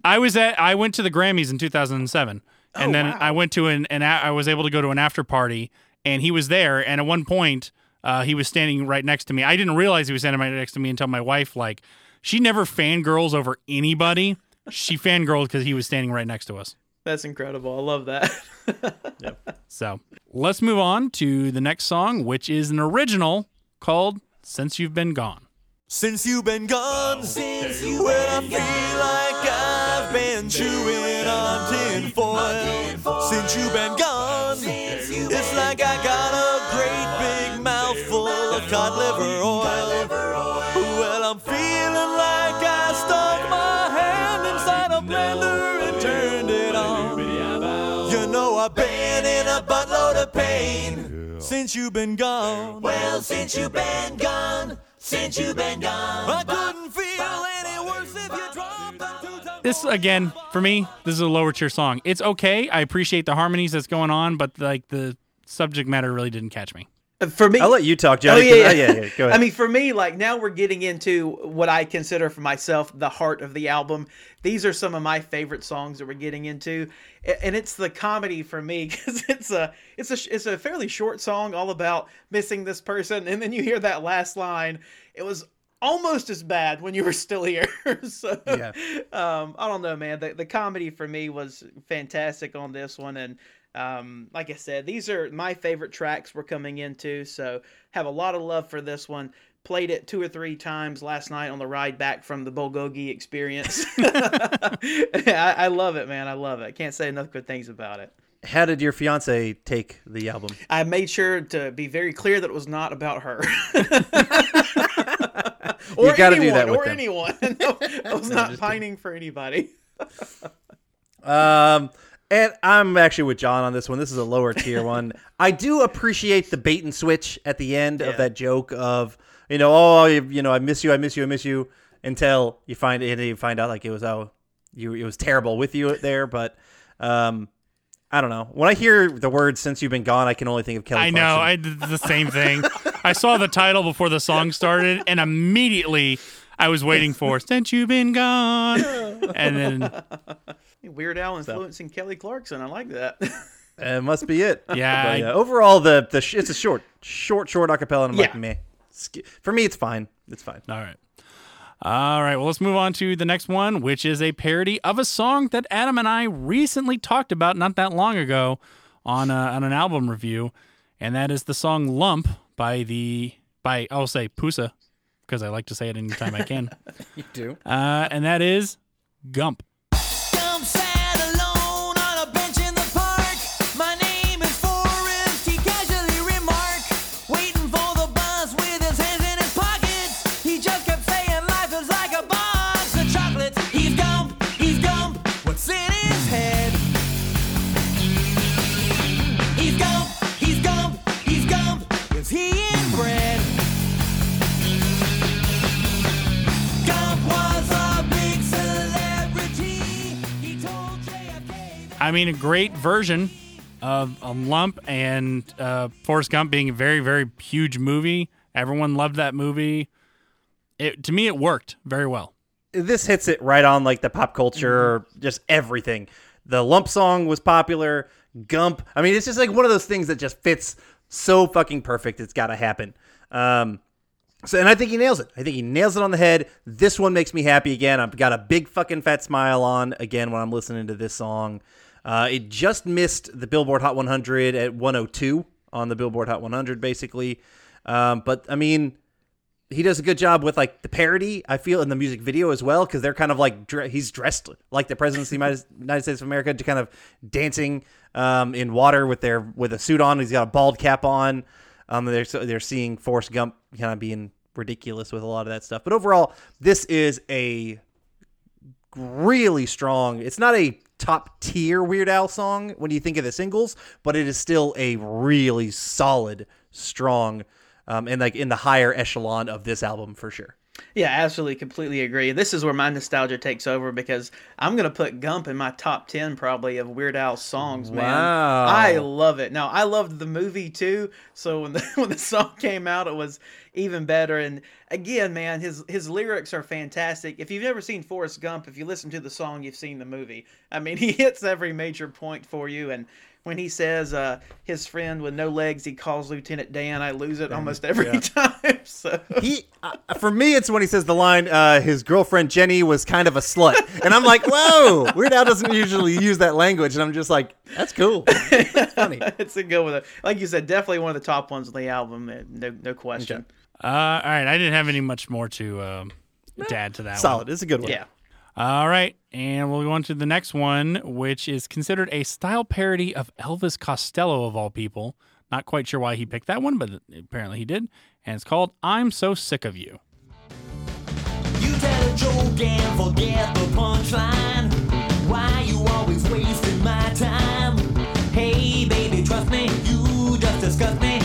I was at I went to the Grammys in 2007, and Oh, then wow. I went to an, an a- I was able to go to an after party, and he was there. And at one point, uh, he was standing right next to me. I didn't realize he was standing right next to me until my wife like she never fangirls over anybody. She fangirled because he was standing right next to us. That's incredible. I love that. Yep. So let's move on to the next song, which is an original called Since You've Been Gone. Since you've been gone, since you when I feel like I've been chewing on tin foil. Since you've been gone, it's like I got a great big mouthful of cod liver oil. Inside and turned it on. You know I've been in a buttload of pain since you've been gone. Well, since you've been gone, since you've been gone, I couldn't feel any worse if you dropped the two times. This again, for me, this is a lower tier song. It's okay. I appreciate the harmonies that's going on, but like the subject matter really didn't catch me. For me, I'll let you talk, Johnny. Oh yeah, 'cause- yeah. uh, yeah, yeah, Go ahead. I mean, for me, like now we're getting into what I consider for myself the heart of the album. These are some of my favorite songs that we're getting into, and it's the comedy for me because it's a it's a it's a fairly short song all about missing this person, and then you hear that last line. It was almost as bad when you were still here. so, Yeah. um, I don't know, man. The the comedy for me was fantastic on this one, and um, like I said, these are my favorite tracks we're coming into. So have a lot of love for this one. Played it two or three times last night on the ride back from the Bulgogi experience. I, I love it, man. I love it. I can't say enough good things about it. How did your fiance take the album? I made sure to be very clear that it was not about her. or You gotta anyone, do that with or them. anyone. No, I was not pining for anybody. Um, and I'm actually with John on this one. This is a lower tier one. I do appreciate the bait and switch at the end Yeah. of that joke of you know, oh, you, you know, I miss you, I miss you, I miss you, until you find it, you find out like it was oh, you it was terrible with you there. But um, I don't know. When I hear the words "since you've been gone," I can only think of Kelly. Clarkson. I know. I did the same thing. I saw the title before the song started, and immediately I was waiting for "Since You've Been Gone," and then Weird Al influencing Kelly Clarkson. I like that. it must be it. Yeah, But, I- yeah, overall, the the sh- it's a short, short, short acapella, and I'm like, Yeah. meh. For me, it's fine. It's fine. All right. All right. Well, let's move on to the next one, which is a parody of a song that Adam and I recently talked about not that long ago on, a, on an album review, and that is the song "Lump" by the by I'll say Pusa because I like to say it anytime I can, You do. uh, and that is. Gump I mean, a great version of a lump and uh, Forrest Gump being a very, very huge movie. Everyone loved that movie. It to me, it worked very well. this hits it right on like the pop culture, just everything. The lump song was popular. Gump. I mean, it's just like one of those things that just fits so fucking perfect. It's got to happen. Um, so, and I think he nails it. I think he nails it on the head. This one makes me happy again. I've got a big fucking fat smile on again when I'm listening to this song. Uh, it just missed the Billboard Hot 100 at 102 on the Billboard Hot 100, basically. Um, but I mean, he does a good job with like the parody. I feel in the music video as well because they're kind of like dre- he's dressed like the president of the United- States of America, to kind of dancing um, in water with their with a suit on. He's got a bald cap on. Um, they're they're seeing Forrest Gump kind of being ridiculous with a lot of that stuff. But overall, this is a really strong. It's not a top tier Weird Al song when you think of the singles, but it is still a really solid, strong, um, and like in the higher echelon of this album for sure. Yeah, absolutely, completely agree. This is where my nostalgia takes over because I'm gonna put Gump in my top ten probably of Weird Al's songs. Man, I love it. Now I loved the movie too, so when the when the song came out, it was even better. And again, man, his his lyrics are fantastic. If you've never seen Forrest Gump, if you listen to the song, you've seen the movie. I mean, he hits every major point for you and. When he says uh, his friend with no legs he calls Lieutenant Dan. I lose it almost every time. So He, uh, for me, it's when he says the line, uh, "His girlfriend Jenny was kind of a slut," and I'm like, "Whoa!" Weird Al doesn't usually use that language, and I'm just like, "That's cool. That's funny." it's a good one. Like you said, definitely one of the top ones on the album. uh, No, no question. Uh, all right, I didn't have any much more to um, to add to that. one. Solid. It's a good one. Yeah. All right, and we'll go on to the next one, which is considered a style parody of Elvis Costello of all people. Not quite sure why he picked that one, but apparently he did. And it's called "I'm So Sick of You." You tell a joke and forget the punchline. Why you always wasting my time? Hey, baby, trust me, you just disgust me.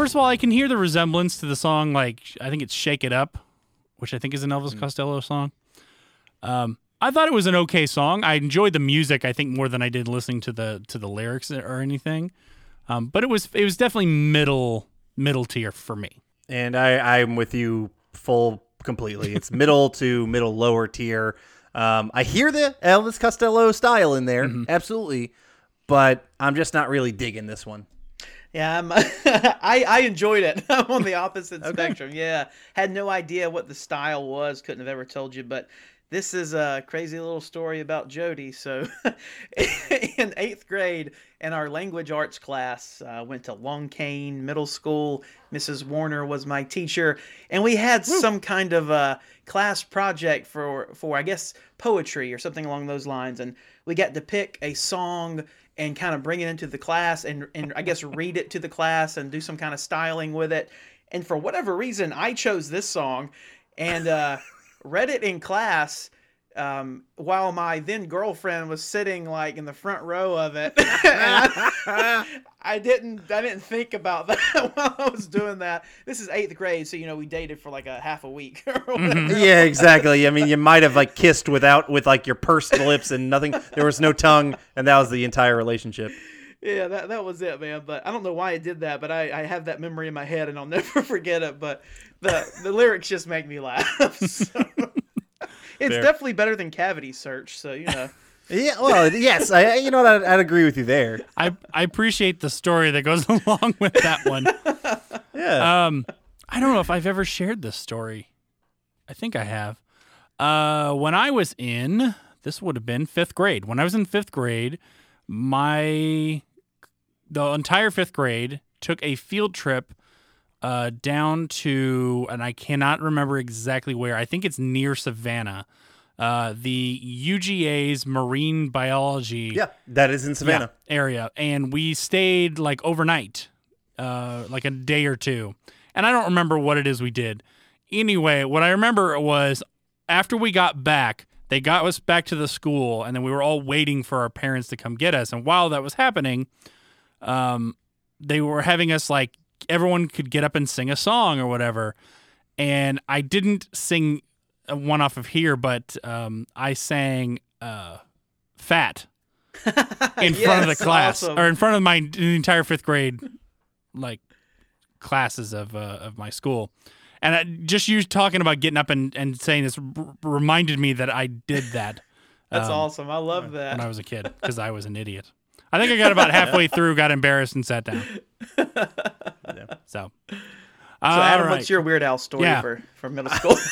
First of all, I can hear the resemblance to the song. Like I think it's "Shake It Up," which I think is an Elvis Costello song. Um, I thought it was an okay song. I enjoyed the music. I think more than I did listening to the to the lyrics or anything. Um, but it was it was definitely middle middle tier for me. And I, I'm with you full completely. It's middle to middle lower tier. Um, I hear the Elvis Costello style in there, absolutely, but I'm just not really digging this one. Yeah, I'm, I I enjoyed it. I'm on the opposite spectrum. Yeah, had no idea what the style was. Couldn't have ever told you. But this is a crazy little story about Jody. So, in eighth grade, in our language arts class, uh, went to Long Cane Middle School. Mrs. Warner was my teacher, and we had some kind of a class project for for I guess poetry or something along those lines. And we got to pick a song and kind of bring it into the class and and I guess read it to the class and do some kind of styling with it. And for whatever reason, I chose this song and uh, read it in class um, while my then girlfriend was sitting like in the front row of it. I, I didn't I didn't think about that while I was doing that. This is eighth grade, so you know we dated for like a half a week or whatever. Yeah, exactly. I mean, you might have like kissed without with like your pursed lips and nothing. There was no tongue, and that was the entire relationship. Yeah, that, that was it, man. But I don't know why I did that, but I, I have that memory in my head and I'll never forget it. But the the lyrics just make me laugh. So, it's Fair. definitely better than Cavity Search. So you know, Yeah, well, yes, I you know what, I'd, I'd agree with you there. I I appreciate the story that goes along with that one. Yeah, Um, I don't know if I've ever shared this story. I think I have. Uh, when I was in, this would have been fifth grade. When I was in fifth grade, my the entire fifth grade took a field trip uh, down to, and I cannot remember exactly where. I think it's near Savannah. Uh, the UGA's marine biology yeah, that is in Savannah. yeah, area, and we stayed like overnight, uh, like a day or two. And I don't remember what it is we did. Anyway, what I remember was after we got back, they got us back to the school, and then we were all waiting for our parents to come get us. And while that was happening, um, they were having us like everyone could get up and sing a song or whatever. And I didn't sing one off of here, but um, I sang uh, "Fat." in front of the class awesome. or in front of my the entire fifth grade like classes of uh, of my school and I, just you talking about getting up and, and saying this r- reminded me that I did that that's um, awesome. I love that. when I was a kid because I was an idiot. I think I got about halfway through, got embarrassed, and sat down. So, So Adam, all right. what's your Weird Al story Yeah. for for middle school?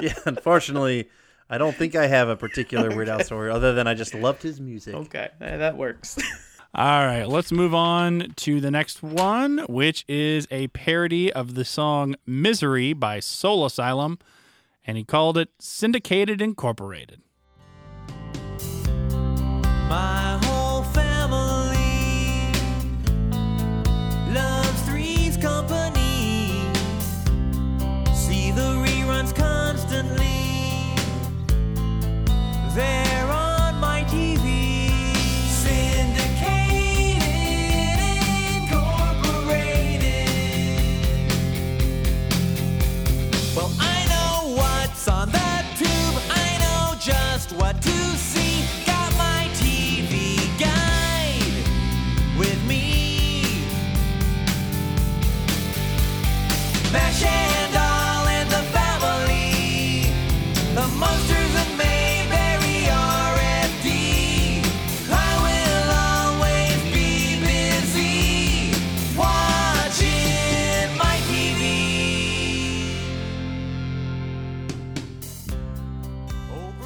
Yeah, unfortunately, I don't think I have a particular Weird Al story other than I just loved his music. okay, eh, that works. All right, let's move on to the next one, which is a parody of the song Misery by Soul Asylum, and he called it Syndicated Incorporated. My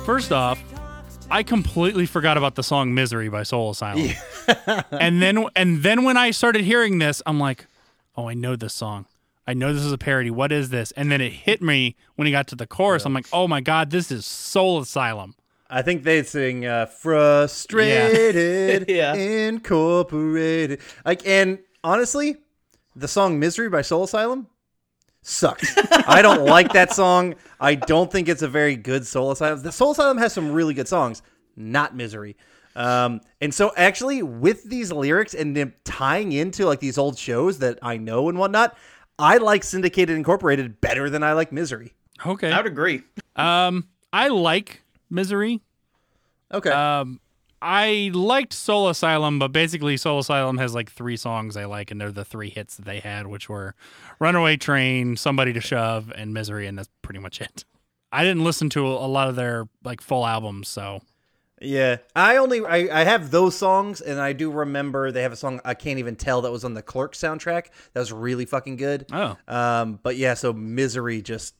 first off, I completely forgot about the song "Misery" by Soul Asylum, and then and then when I started hearing this, I'm like, oh, I know this song. I know this is a parody. What is this? And then it hit me when he got to the chorus. I'm like, oh my god, this is Soul Asylum. I think they sing uh, "Frustrated Yeah. Incorporated." Like, and honestly, the song "Misery" by Soul Asylum sucks. I don't like that song. I don't think it's a very good Soul Asylum. The Soul Asylum has some really good songs, not "Misery." Um, and so actually, with these lyrics and them tying into like these old shows that I know and whatnot, I like Syndicated Incorporated better than I like Misery. Okay. I would agree. Um, I like Misery. Okay. Um, I liked Soul Asylum, but basically Soul Asylum has like three songs I like, and they're the three hits that they had, which were "Runaway Train," "Somebody to Shove," and "Misery," and that's pretty much it. I didn't listen to a lot of their like full albums, so Yeah, I only I, I have those songs, and I do remember they have a song I can't even tell that was on the Clerk soundtrack. That was really fucking good. Oh. um, but yeah, so Misery just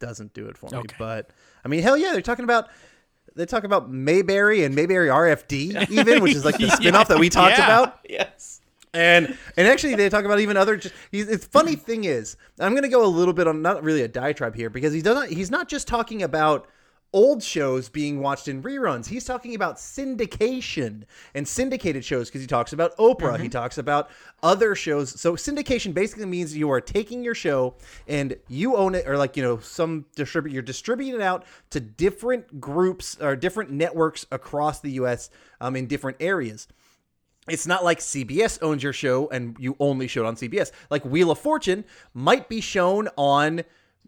doesn't do it for me. Okay. But I mean, hell yeah, they're talking about they talk about Mayberry and Mayberry RFD even, which is like the spinoff that we talked Yeah. about. Yes. And and actually, they talk about even other. Just, he's, it's funny thing is, I'm going to go a little bit on not really a diatribe here because he doesn't. He's not just talking about old shows being watched in reruns. He's talking about syndication and syndicated shows because he talks about Oprah. He talks about other shows. So syndication basically means you are taking your show and you own it, or like you know some distribute. You're distributing it out to different groups or different networks across the U.S. Um, in different areas it's not like CBS owns your show and you only show it on CBS. Like Wheel of Fortune might be shown on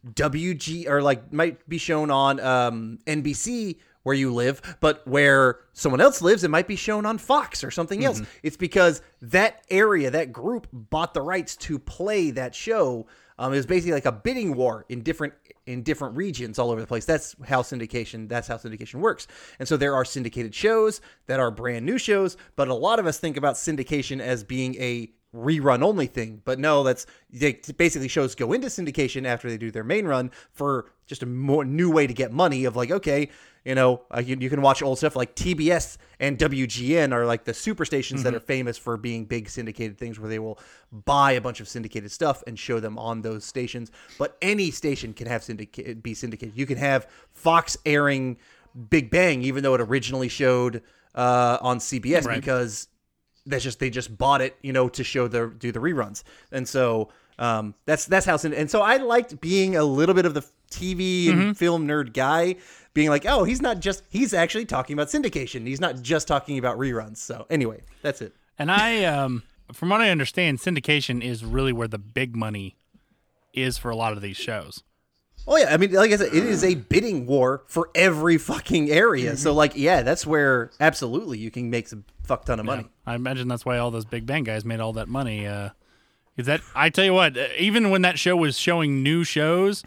WG or like might be shown on um, NBC where you live, but where someone else lives, it might be shown on Fox or something else. It's because that area, that group bought the rights to play that show. Um, it was basically like a bidding war in different in different regions all over the place. That's how syndication. That's how syndication works. And so there are syndicated shows that are brand new shows, but a lot of us think about syndication as being a rerun only thing. But no, that's they, basically shows go into syndication after they do their main run for just a more new way to get money. Of like, okay, you know, uh, you, you can watch old stuff like TBS and WGN are like the super stations that are famous for being big syndicated things where they will buy a bunch of syndicated stuff and show them on those stations. But any station can have syndicate be syndicated. You can have Fox airing Big Bang, even though it originally showed uh, on CBS Right. because that's just they just bought it, you know, to show the do the reruns, and so um, that's that's how. And so I liked being a little bit of the TV and film nerd guy, being like, oh, he's not just he's actually talking about syndication. He's not just talking about reruns. So anyway, that's it. And I, um, from what I understand, syndication is really where the big money is for a lot of these shows. Oh yeah, I mean, like I said, it is a bidding war for every fucking area. So like, yeah, that's where absolutely you can make some fuck ton of money. I imagine that's why all those Big Bang guys made all that money. Uh, is that I tell you what, uh, even when that show was showing new shows,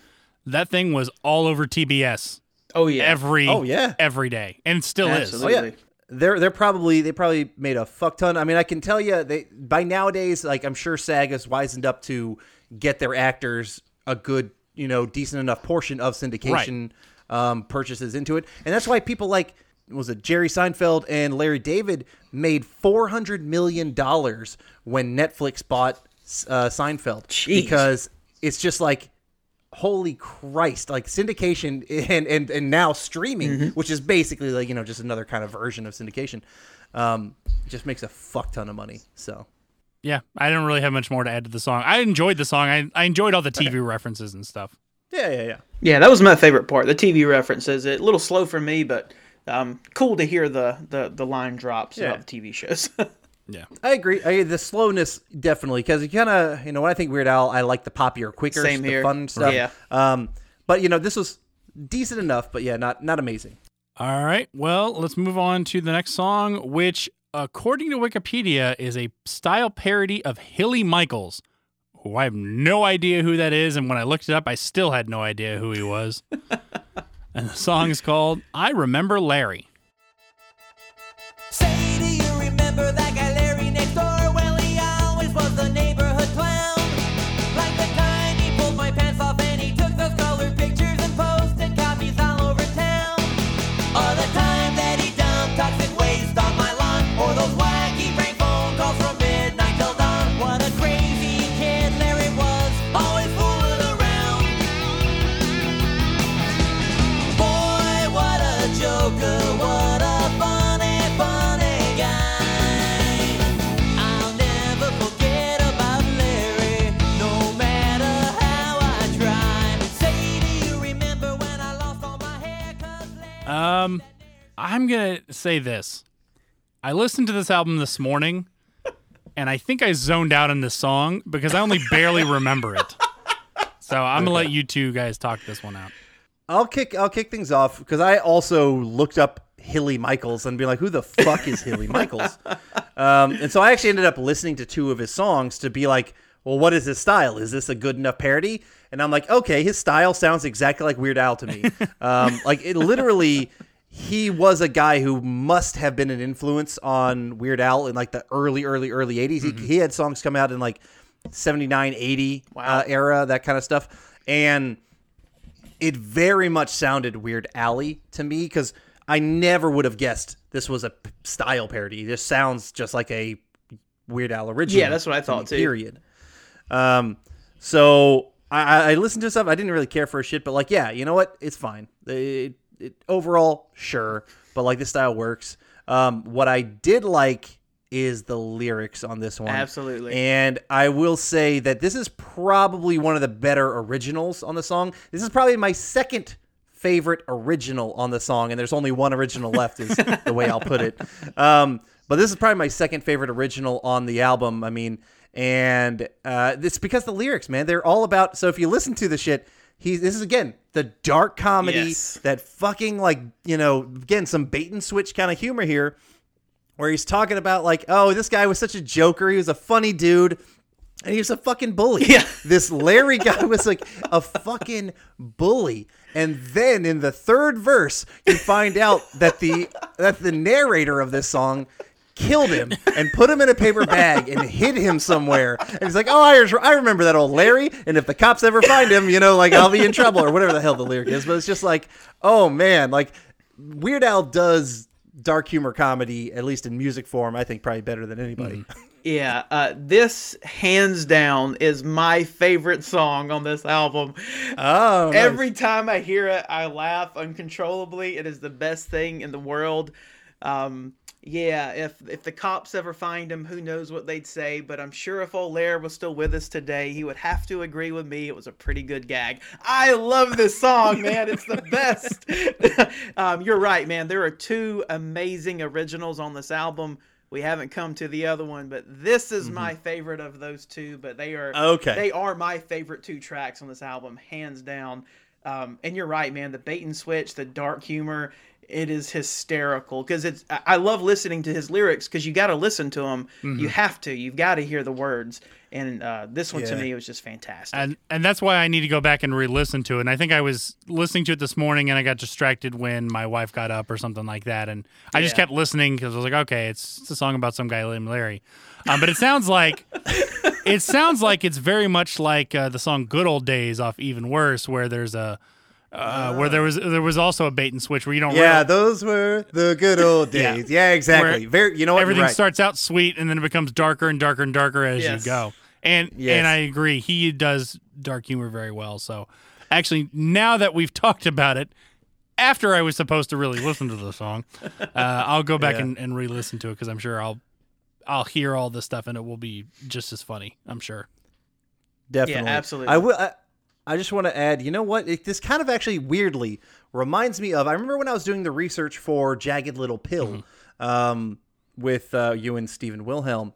that thing was all over TBS Oh yeah. every Oh, yeah. every day, and it still Absolutely. Oh yeah. They're they're probably they probably made a fuck ton. I mean, I can tell you they by nowadays, like I'm sure SAG has wisened up to get their actors a good, you know, decent enough portion of syndication um, purchases into it, and that's why people like was it Jerry Seinfeld and Larry David made four hundred million dollars when Netflix bought uh, Seinfeld Jeez. because it's just like holy Christ, like syndication and and, and now streaming, which is basically like, you know, just another kind of version of syndication, um, just makes a fuck ton of money. So Yeah, I don't really have much more to add to the song. I enjoyed the song. I, I enjoyed all the TV references and stuff. yeah, yeah, yeah. Yeah, that was my favorite part. The TV references. It a little slow for me, but um, cool to hear the the, the line drops Yeah. about the TV shows. Yeah, I agree. I, the slowness definitely because you kind of you know when I think Weird Al, I like the poppier, quicker, Same the here. fun stuff. Yeah. Um, but you know this was decent enough, but yeah, not not amazing. All right. Well, let's move on to the next song, which, according to Wikipedia, is a style parody of Hilly Michaels, who I have no idea who that is. And when I looked it up, I still had no idea who he was. and the song is called I Remember Larry. I'm gonna say this. I listened to this album this morning, and I think I zoned out in this song because I only barely remember it. So I'm gonna let you two guys talk this one out. I'll kick I'll kick things off because I also looked up Hilly Michaels and be like, who the fuck is Hilly Michaels? Um, and so I actually ended up listening to two of his songs to be like, well, what is his style? Is this a good enough parody? And I'm like, okay, his style sounds exactly like Weird Al to me. um, like it literally, he was a guy who must have been an influence on Weird Al in like the early, early, early 80s. He, he had songs come out in like 79, 80 uh, era, that kind of stuff. And it very much sounded Weird Alley to me because I never would have guessed this was a style parody. This sounds just like a Weird Al original. Yeah, that's what I thought, too. Period. Um, so I, I- I listened to stuff. I didn't really care for a shit, but like, yeah, you know what? It's fine. It, it, overall, sure, but like this style works. Um, what I did like is the lyrics on this one. Absolutely. And I will say that this is probably one of the better originals on the song. This is probably my second favorite original on the song, and there's only one original left, is the way I'll put it. Um, but this is probably my second favorite original on the album. I mean, and uh, it's because the lyrics, man, they're all about. So if you listen to the shit, he this is again the dark comedy Yes. that fucking like you know again some bait and switch kind of humor here where he's talking about like, oh, this guy was such a joker. He was a funny dude. And he was a fucking bully. Yeah. This Larry guy was like a fucking bully. And then in the third verse, you find out that the that the narrator of this song killed him and put him in a paper bag and hid him somewhere. And he's like, "Oh, I, I remember that old Larry. And if the cops ever find him, you know, like I'll be in trouble or whatever the hell the lyric is." But it's just like, oh man, like Weird Al does dark humor comedy, at least in music form. I think probably better than anybody. Yeah, uh, this hands down is my favorite song on this album. Oh, nice. Every time I hear it, I laugh uncontrollably. It is the best thing in the world. Um, yeah, if if the cops ever find him, who knows what they'd say? But I'm sure if old Larry was still with us today, he would have to agree with me. It was a pretty good gag. I love this song, man. It's the best. um, you're right, man. There are two amazing originals on this album. We haven't come to the other one, but this is my favorite of those two. But they are Okay. They are my favorite two tracks on this album, hands down. Um, and you're right, man. The bait and switch, the dark humor, it is hysterical because it's. I love listening to his lyrics because you got to listen to them. You have to. You've got to hear the words. And uh, this one to me was just fantastic. and and that's why I need to go back and re-listen to it. And I think I was listening to it this morning, and I got distracted when my wife got up or something like that, and I just kept listening because I was like, okay, it's, it's a song about some guy named Larry, um, but it sounds like it sounds like it's very much like uh, the song "Good Old Days" off Even Worse, where there's a uh, where there was there was also a bait and switch where you don't Yeah, real- those were the good old days. Yeah, exactly. Where Very. You know what? everything right. starts out sweet and then it becomes darker and darker and darker as Yes. you go. And Yes. and I agree, he does dark humor very well. So actually, now that we've talked about it, after I was supposed to really listen to the song, uh, I'll go back Yeah. and, and re-listen to it because I'm sure I'll I'll hear all this stuff and it will be just as funny. I'm sure. Definitely. absolutely. I will. I, I just want to add. You know what? It, this kind of actually weirdly reminds me of. I remember when I was doing the research for Jagged Little Pill, um, with uh, you and Stephen Wilhelm,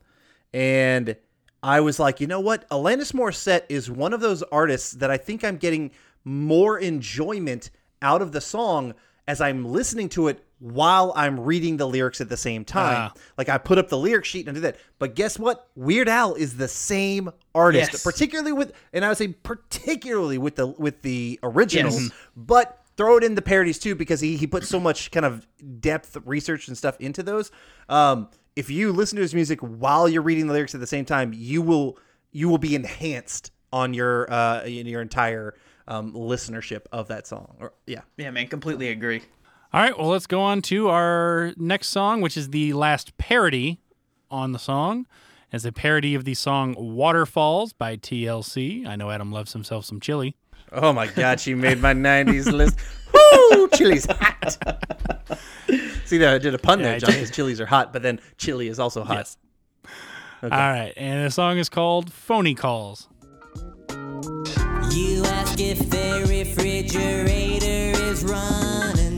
and I was like, you know what? Alanis Morissette is one of those artists that I think I'm getting more enjoyment out of the song as I'm listening to it while I'm reading the lyrics at the same time. Ah. Like I put up the lyric sheet and I do that. But guess what? Weird Al is the same artist, Yes. particularly with, and I would say particularly with the with the originals, Yes. but throw it in the parodies too because he he put so much kind of depth research and stuff into those. Um, if you listen to his music while you're reading the lyrics at the same time, you will you will be enhanced on your uh in your entire um, listenership of that song. Or yeah, yeah, man, completely agree. All right, well, let's go on to our next song, which is the last parody on the song. It's a parody of the song Waterfalls by TLC. I know Adam loves himself some Chilli. Oh my god, she made my '90s list. Woo, chili's hot. See that I did a pun Yeah, there, I John. Because chilies are hot, but then Chilli is also hot. Yes. All right, and the song is called Phony Calls. You ask if their refrigerator is running,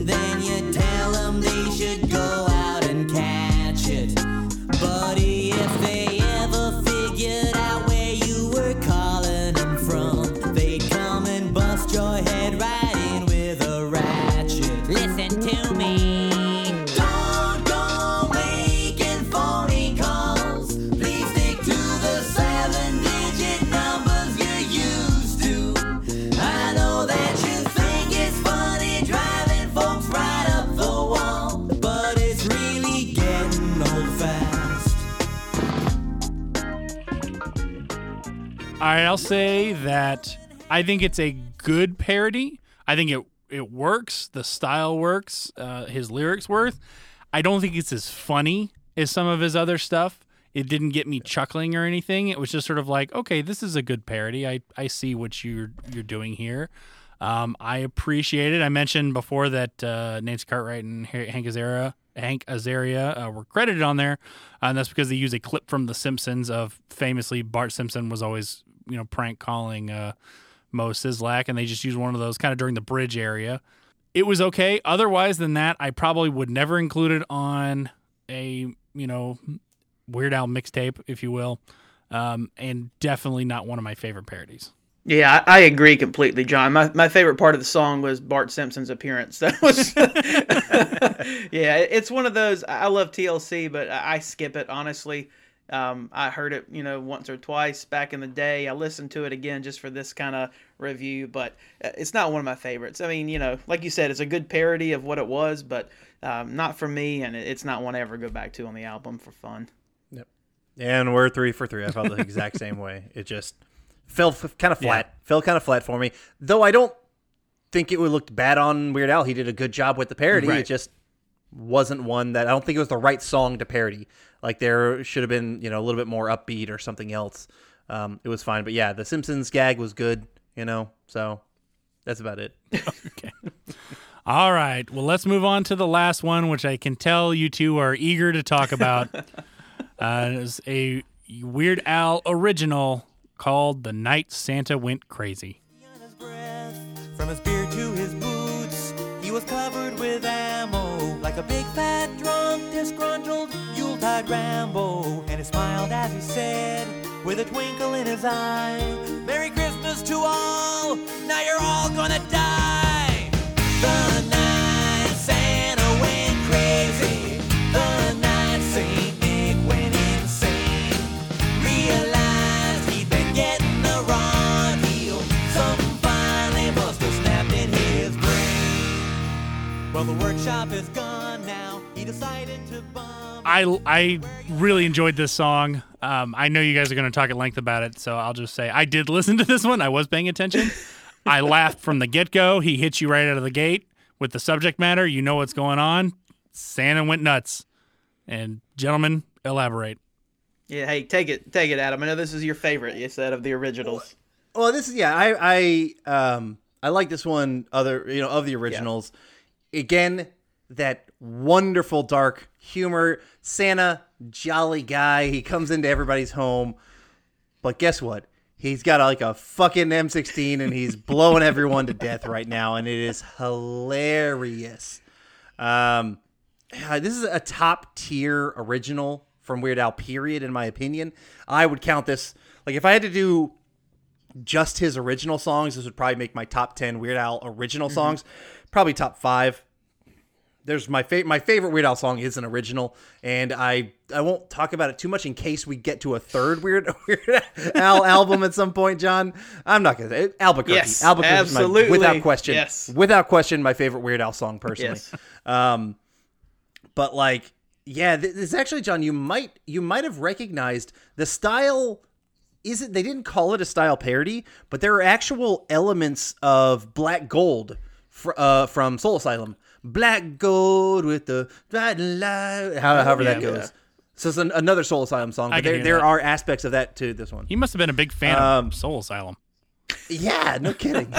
to me. Don't go making phony calls. Please stick to the seven digit numbers you're used to. I know that you think it's funny driving folks right up the wall, but it's really getting old fast. All right, I'll say that I think it's a good parody. I think it it works. The style works. Uh, his lyrics work. I don't think it's as funny as some of his other stuff. It didn't get me chuckling or anything. It was just sort of like, okay, this is a good parody. I, I see what you're you're doing here. Um, I appreciate it. I mentioned before that uh, Nancy Cartwright and Hank Azaria, Hank Azaria uh, were credited on there, and that's because they use a clip from The Simpsons of famously Bart Simpson was always you know prank calling uh, Moe Szyslak, and they just used one of those kind of during the bridge area. It was okay. Otherwise than that, I probably would never include it on a you know Weird Al mixtape, if you will, um, and definitely not one of my favorite parodies. Yeah, I, I agree completely, John. My my favorite part of the song was Bart Simpson's appearance. That was, yeah, it's one of those. I love TLC, but I skip it honestly. Um, I heard it, you know, once or twice back in the day. I listened to it again just for this kind of review, but uh, it's not one of my favorites. I mean, you know, like you said, it's a good parody of what it was, but um, not for me, and it's not one I ever go back to on the album for fun. Yep. And we're three for three. I felt the exact same way. It just fell f- kind of flat. Fell kind of flat for me. Though I don't think it would look bad on Weird Al. He did a good job with the parody. It just wasn't one that I don't think it was the right song to parody. Like there should have been, you know, a little bit more upbeat or something else. Um, it was fine, but yeah, the Simpsons gag was good. You know, so that's about it. okay. All right. Well, let's move on to the last one, which I can tell you two are eager to talk about. uh, it's a Weird Al original called "The Night Santa Went Crazy." on his breath. From his beard to his boots, he was covered with ammo. Like a big fat drunk, disgruntled Yuletide Rambo. And he smiled as he said, with a twinkle in his eye, Merry Christmas to all, now you're all gonna die. The night Santa went crazy. The night Saint Nick went insane. Realized he'd been getting the raw deal. Something finally must have snapped in his brain. Well, the workshop is gone I I really enjoyed this song. Um, I know you guys are going to talk at length about it, so I'll just say I did listen to this one. I was paying attention. I laughed from the get go. He hits you right out of the gate with the subject matter. You know what's going on. Santa went nuts. And gentlemen, elaborate. Yeah, hey, take it, take it, Adam. I know this is your favorite. You said of the originals. Well, this is yeah. I I um I like this one. Other you know of the originals. Again, that wonderful dark humor. Santa, jolly guy. He comes into everybody's home, but guess what? He's got like a fucking M16 and he's blowing everyone to death right now, and it is hilarious. Um, uh, this is a top tier original from Weird Al. Period, in my opinion. I would count this like if I had to do just his original songs, this would probably make my top ten Weird Al original songs, probably top five. There's my fa- my favorite Weird Al song is an original, and I I won't talk about it too much in case we get to a third Weird Weird Al album at some point, John. I'm not gonna Albuquerque. Yes, Albuquerque, is my- absolutely. without question, Yes. without question, my favorite Weird Al song personally. Yes. Um, but like, yeah, th- this actually, John, you might you might have recognized the style. Isn't they didn't call it a style parody, but there are actual elements of Black Gold fr- uh, from Soul Asylum. Black Gold with the bright light, how, however that Yeah. goes. So it's an, another Soul Asylum song, but there, there that. are aspects of that to this one. He must have been a big fan Um, of Soul Asylum. Yeah, no kidding.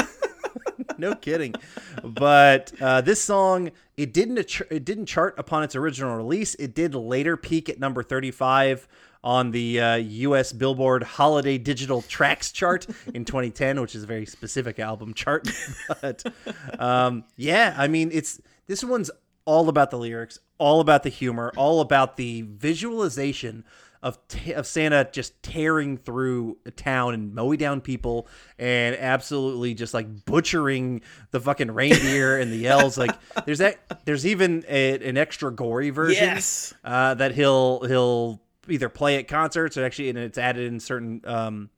no kidding. But uh, this song, it didn't it didn't chart upon its original release. It did later peak at number 35 on the uh, U.S. Billboard Holiday Digital Tracks chart in 2010, which is a very specific album chart. but um, yeah, I mean, it's this one's all about the lyrics, all about the humor, all about the visualization of t- of Santa just tearing through a town and mowing down people and absolutely just like butchering the fucking reindeer and the elves. Like there's that there's even a, an extra gory version Yes. uh, that he'll he'll either play at concerts or actually and it's added in certain um,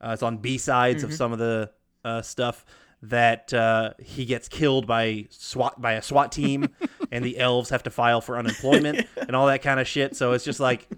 uh, it's on B sides Mm-hmm. of some of the uh, stuff that uh, he gets killed by SWAT by a SWAT team, and the elves have to file for unemployment and all that kind of shit. So it's just like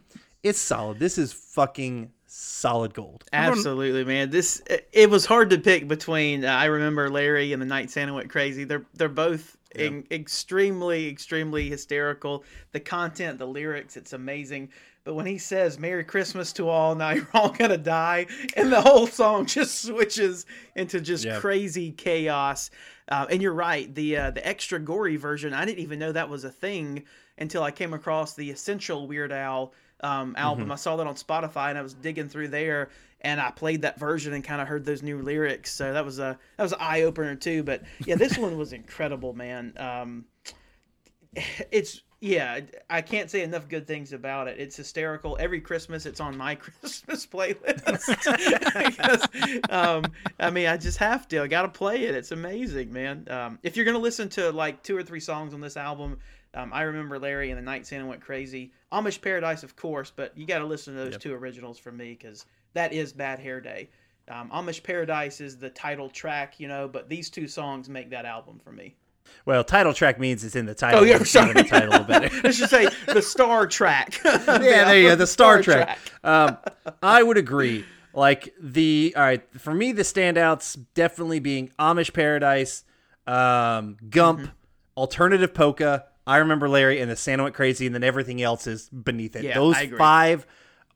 it's solid. This is fucking solid gold. Absolutely, man. This it, it was hard to pick between. Uh, I remember Larry and the Night Santa went crazy. They're they're both in, extremely extremely hysterical. The content, the lyrics, it's amazing. But when he says "Merry Christmas to all," now you're all gonna die, and the whole song just switches into just Yeah. crazy chaos. Uh, and you're right. The uh, the extra gory version, I didn't even know that was a thing until I came across the Essential Weird Al um, album. I saw that on Spotify, and I was digging through there, and I played that version and kind of heard those new lyrics. So that was a that was an eye opener too. But yeah, this one was incredible, man. Um, it's yeah, I can't say enough good things about it. It's hysterical. Every Christmas, it's on my Christmas playlist. Because, um, I mean, I just have to. I got to play it. It's amazing, man. Um, if you're gonna listen to like two or three songs on this album, um, I remember Larry and the Night Santa went crazy. Amish Paradise, of course, but you got to listen to those two originals from me because that is Bad Hair Day. Um, Amish Paradise is the title track, you know, but these two songs make that album for me. Well, title track means it's in the title. Oh, yeah, It's not in the sorry. title of it. I should say the Star Track. yeah, there you go. The Star track. Um, I would agree. Like the all right for me, the standouts definitely being Amish Paradise, um, Gump, Mm-hmm. Alternative Polka. I remember Larry and the Santa went crazy, and then everything else is beneath it. Yeah, Those five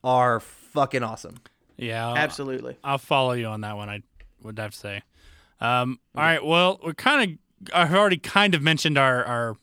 are fucking awesome. Yeah, I'll- Absolutely. I'll follow you on that one. I would have to say. Um, all right. Well, we're kind of. I've already kind of mentioned our our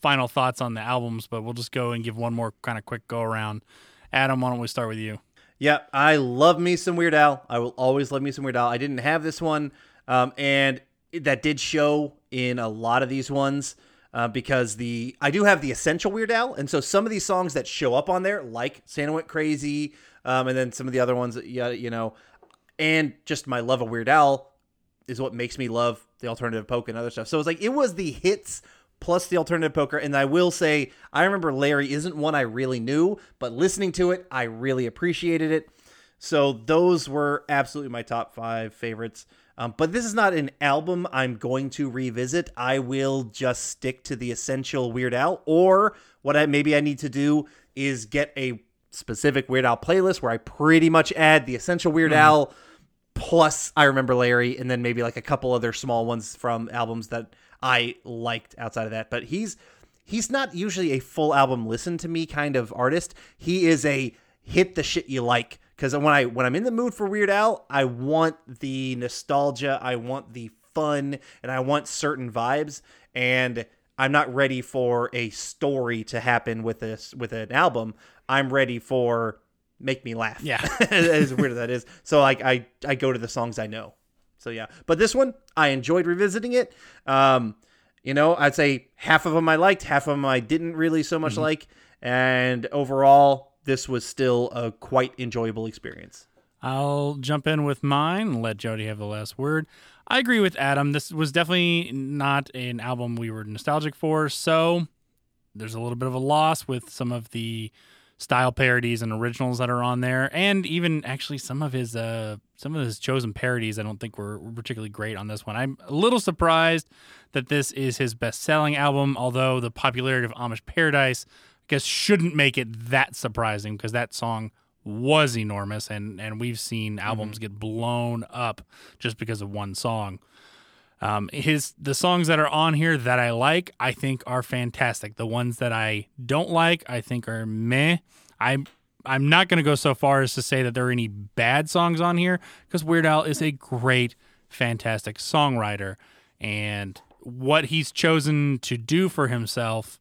final thoughts on the albums, but we'll just go and give one more kind of quick go around. Adam, why don't we start with you? Yeah, I love me some Weird Al. I will always love me some Weird Al. I didn't have this one, um, and that did show in a lot of these ones uh, because the I do have the essential Weird Al, and so some of these songs that show up on there, like Santa Went Crazy, um, and then some of the other ones, that yeah, you know, and just my love of Weird Al is what makes me love the alternative polka and other stuff. So it's like it was the hits plus the alternative polka. And I will say, I remember Larry isn't one I really knew, but listening to it, I really appreciated it. So those were absolutely my top five favorites. Um, but this is not an album I'm going to revisit. I will just stick to the essential Weird Al, or what I maybe I need to do is get a specific Weird Al playlist where I pretty much add the essential Weird mm-hmm. Al plus I remember Larry, and then maybe like a couple other small ones from albums that I liked outside of that. But he's he's not usually a full album listen to me kind of artist. He is a hit the shit you like because when I when I'm in the mood for Weird Al, I want the nostalgia, I want the fun, and I want certain vibes, and I'm not ready for a story to happen with this with an album. I'm ready for make me laugh. Yeah. as weird as that is. So like I I go to the songs I know. So yeah, but this one I enjoyed revisiting it. Um, you know, I'd say half of them I liked, half of them I didn't really so much like, and overall, this was still a quite enjoyable experience. I'll jump in with mine and let Jody have the last word. I agree with Adam. This was definitely not an album we were nostalgic for, so there's a little bit of a loss with some of the style parodies and originals that are on there, and even actually some of his uh some of his chosen parodies. I don't think were, were particularly great on this one. I'm a little surprised that this is his best selling album, although the popularity of Amish Paradise I guess shouldn't make it that surprising because that song was enormous and and we've seen albums get blown up just because of one song. Um, his the songs that are on here that I like, I think are fantastic. The ones that I don't like, I think are meh. I I'm not going to go so far as to say that there are any bad songs on here because Weird Al is a great, fantastic songwriter, and what he's chosen to do for himself,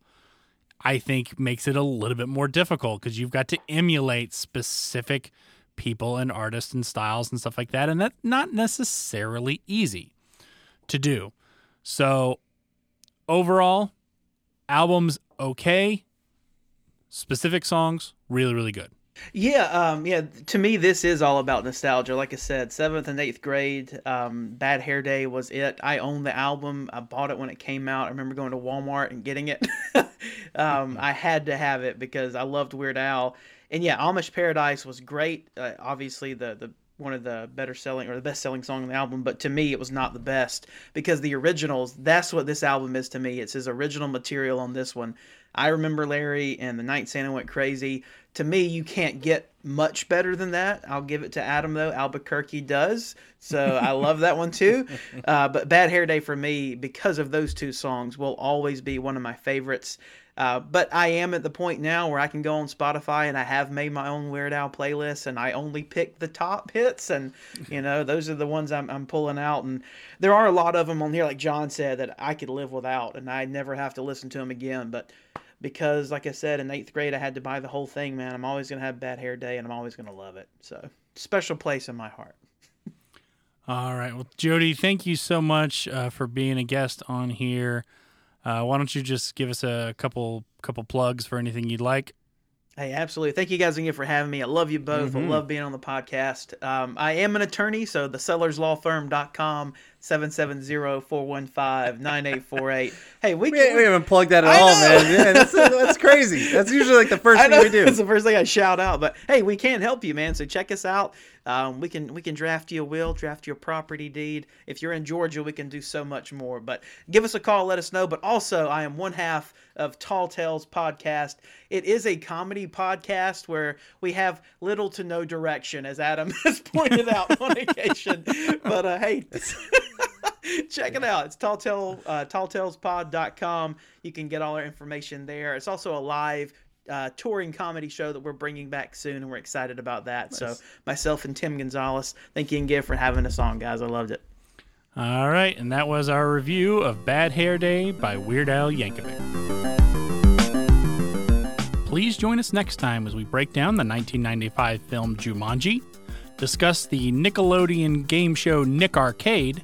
I think, makes it a little bit more difficult because you've got to emulate specific people and artists and styles and stuff like that, and that's not necessarily easy to do. So overall, albums okay. Specific songs really really good. Yeah, um, yeah. To me, this is all about nostalgia. Like I said, seventh and eighth grade, um, Bad Hair Day was it. I own the album. I bought it when it came out. I remember going to Walmart and getting it. um, I had to have it because I loved Weird Al. And yeah, Amish Paradise was great. Uh, obviously, the the one of the better selling or the best selling song on the album, but to me, it was not the best because the originals. That's what this album is to me. It's his original material on this one. I remember Larry and the Night Santa went crazy. To me, you can't get much better than that. I'll give it to Adam though. Albuquerque does, so I love that one too. Uh, but Bad Hair Day for me, because of those two songs, will always be one of my favorites. Uh, but I am at the point now where I can go on Spotify and I have made my own Weird Al playlist and I only pick the top hits and you know those are the ones I'm, I'm pulling out and there are a lot of them on here like John said that I could live without and I never have to listen to them again. But because like I said in eighth grade I had to buy the whole thing, man. I'm always gonna have Bad Hair Day and I'm always gonna love it. So special place in my heart. All right. Well, Jody, thank you so much uh, for being a guest on here. Uh, why don't you just give us a couple couple plugs for anything you'd like? Hey, absolutely. Thank you guys again for having me. I love you both. I love being on the podcast. Um, I am an attorney, so the sellerslawfirm.com, 770-415-9848. Hey, we We, can... we haven't plugged that at I all, know. man. Yeah, that's, that's crazy. That's usually like the first thing we do. it's the first thing I shout out, but hey, we can help you, man. So check us out. Um, we can we can draft you a will, draft you a property deed. If you're in Georgia, we can do so much more. But give us a call, let us know. But also, I am one half of Tall Tales podcast. It is a comedy podcast where we have little to no direction, as Adam has pointed out on occasion. But uh, hey. check it out. It's talltale, uh, talltalespod.com. You can get all our information there. It's also a live uh, touring comedy show that we're bringing back soon, and we're excited about that. So, myself and Tim Gonzalez, thank you again for having us on, guys. I loved it. All right, and that was our review of Bad Hair Day by Weird Al Yankovic. Please join us next time as we break down the 1995 film Jumanji, discuss the Nickelodeon game show Nick Arcade,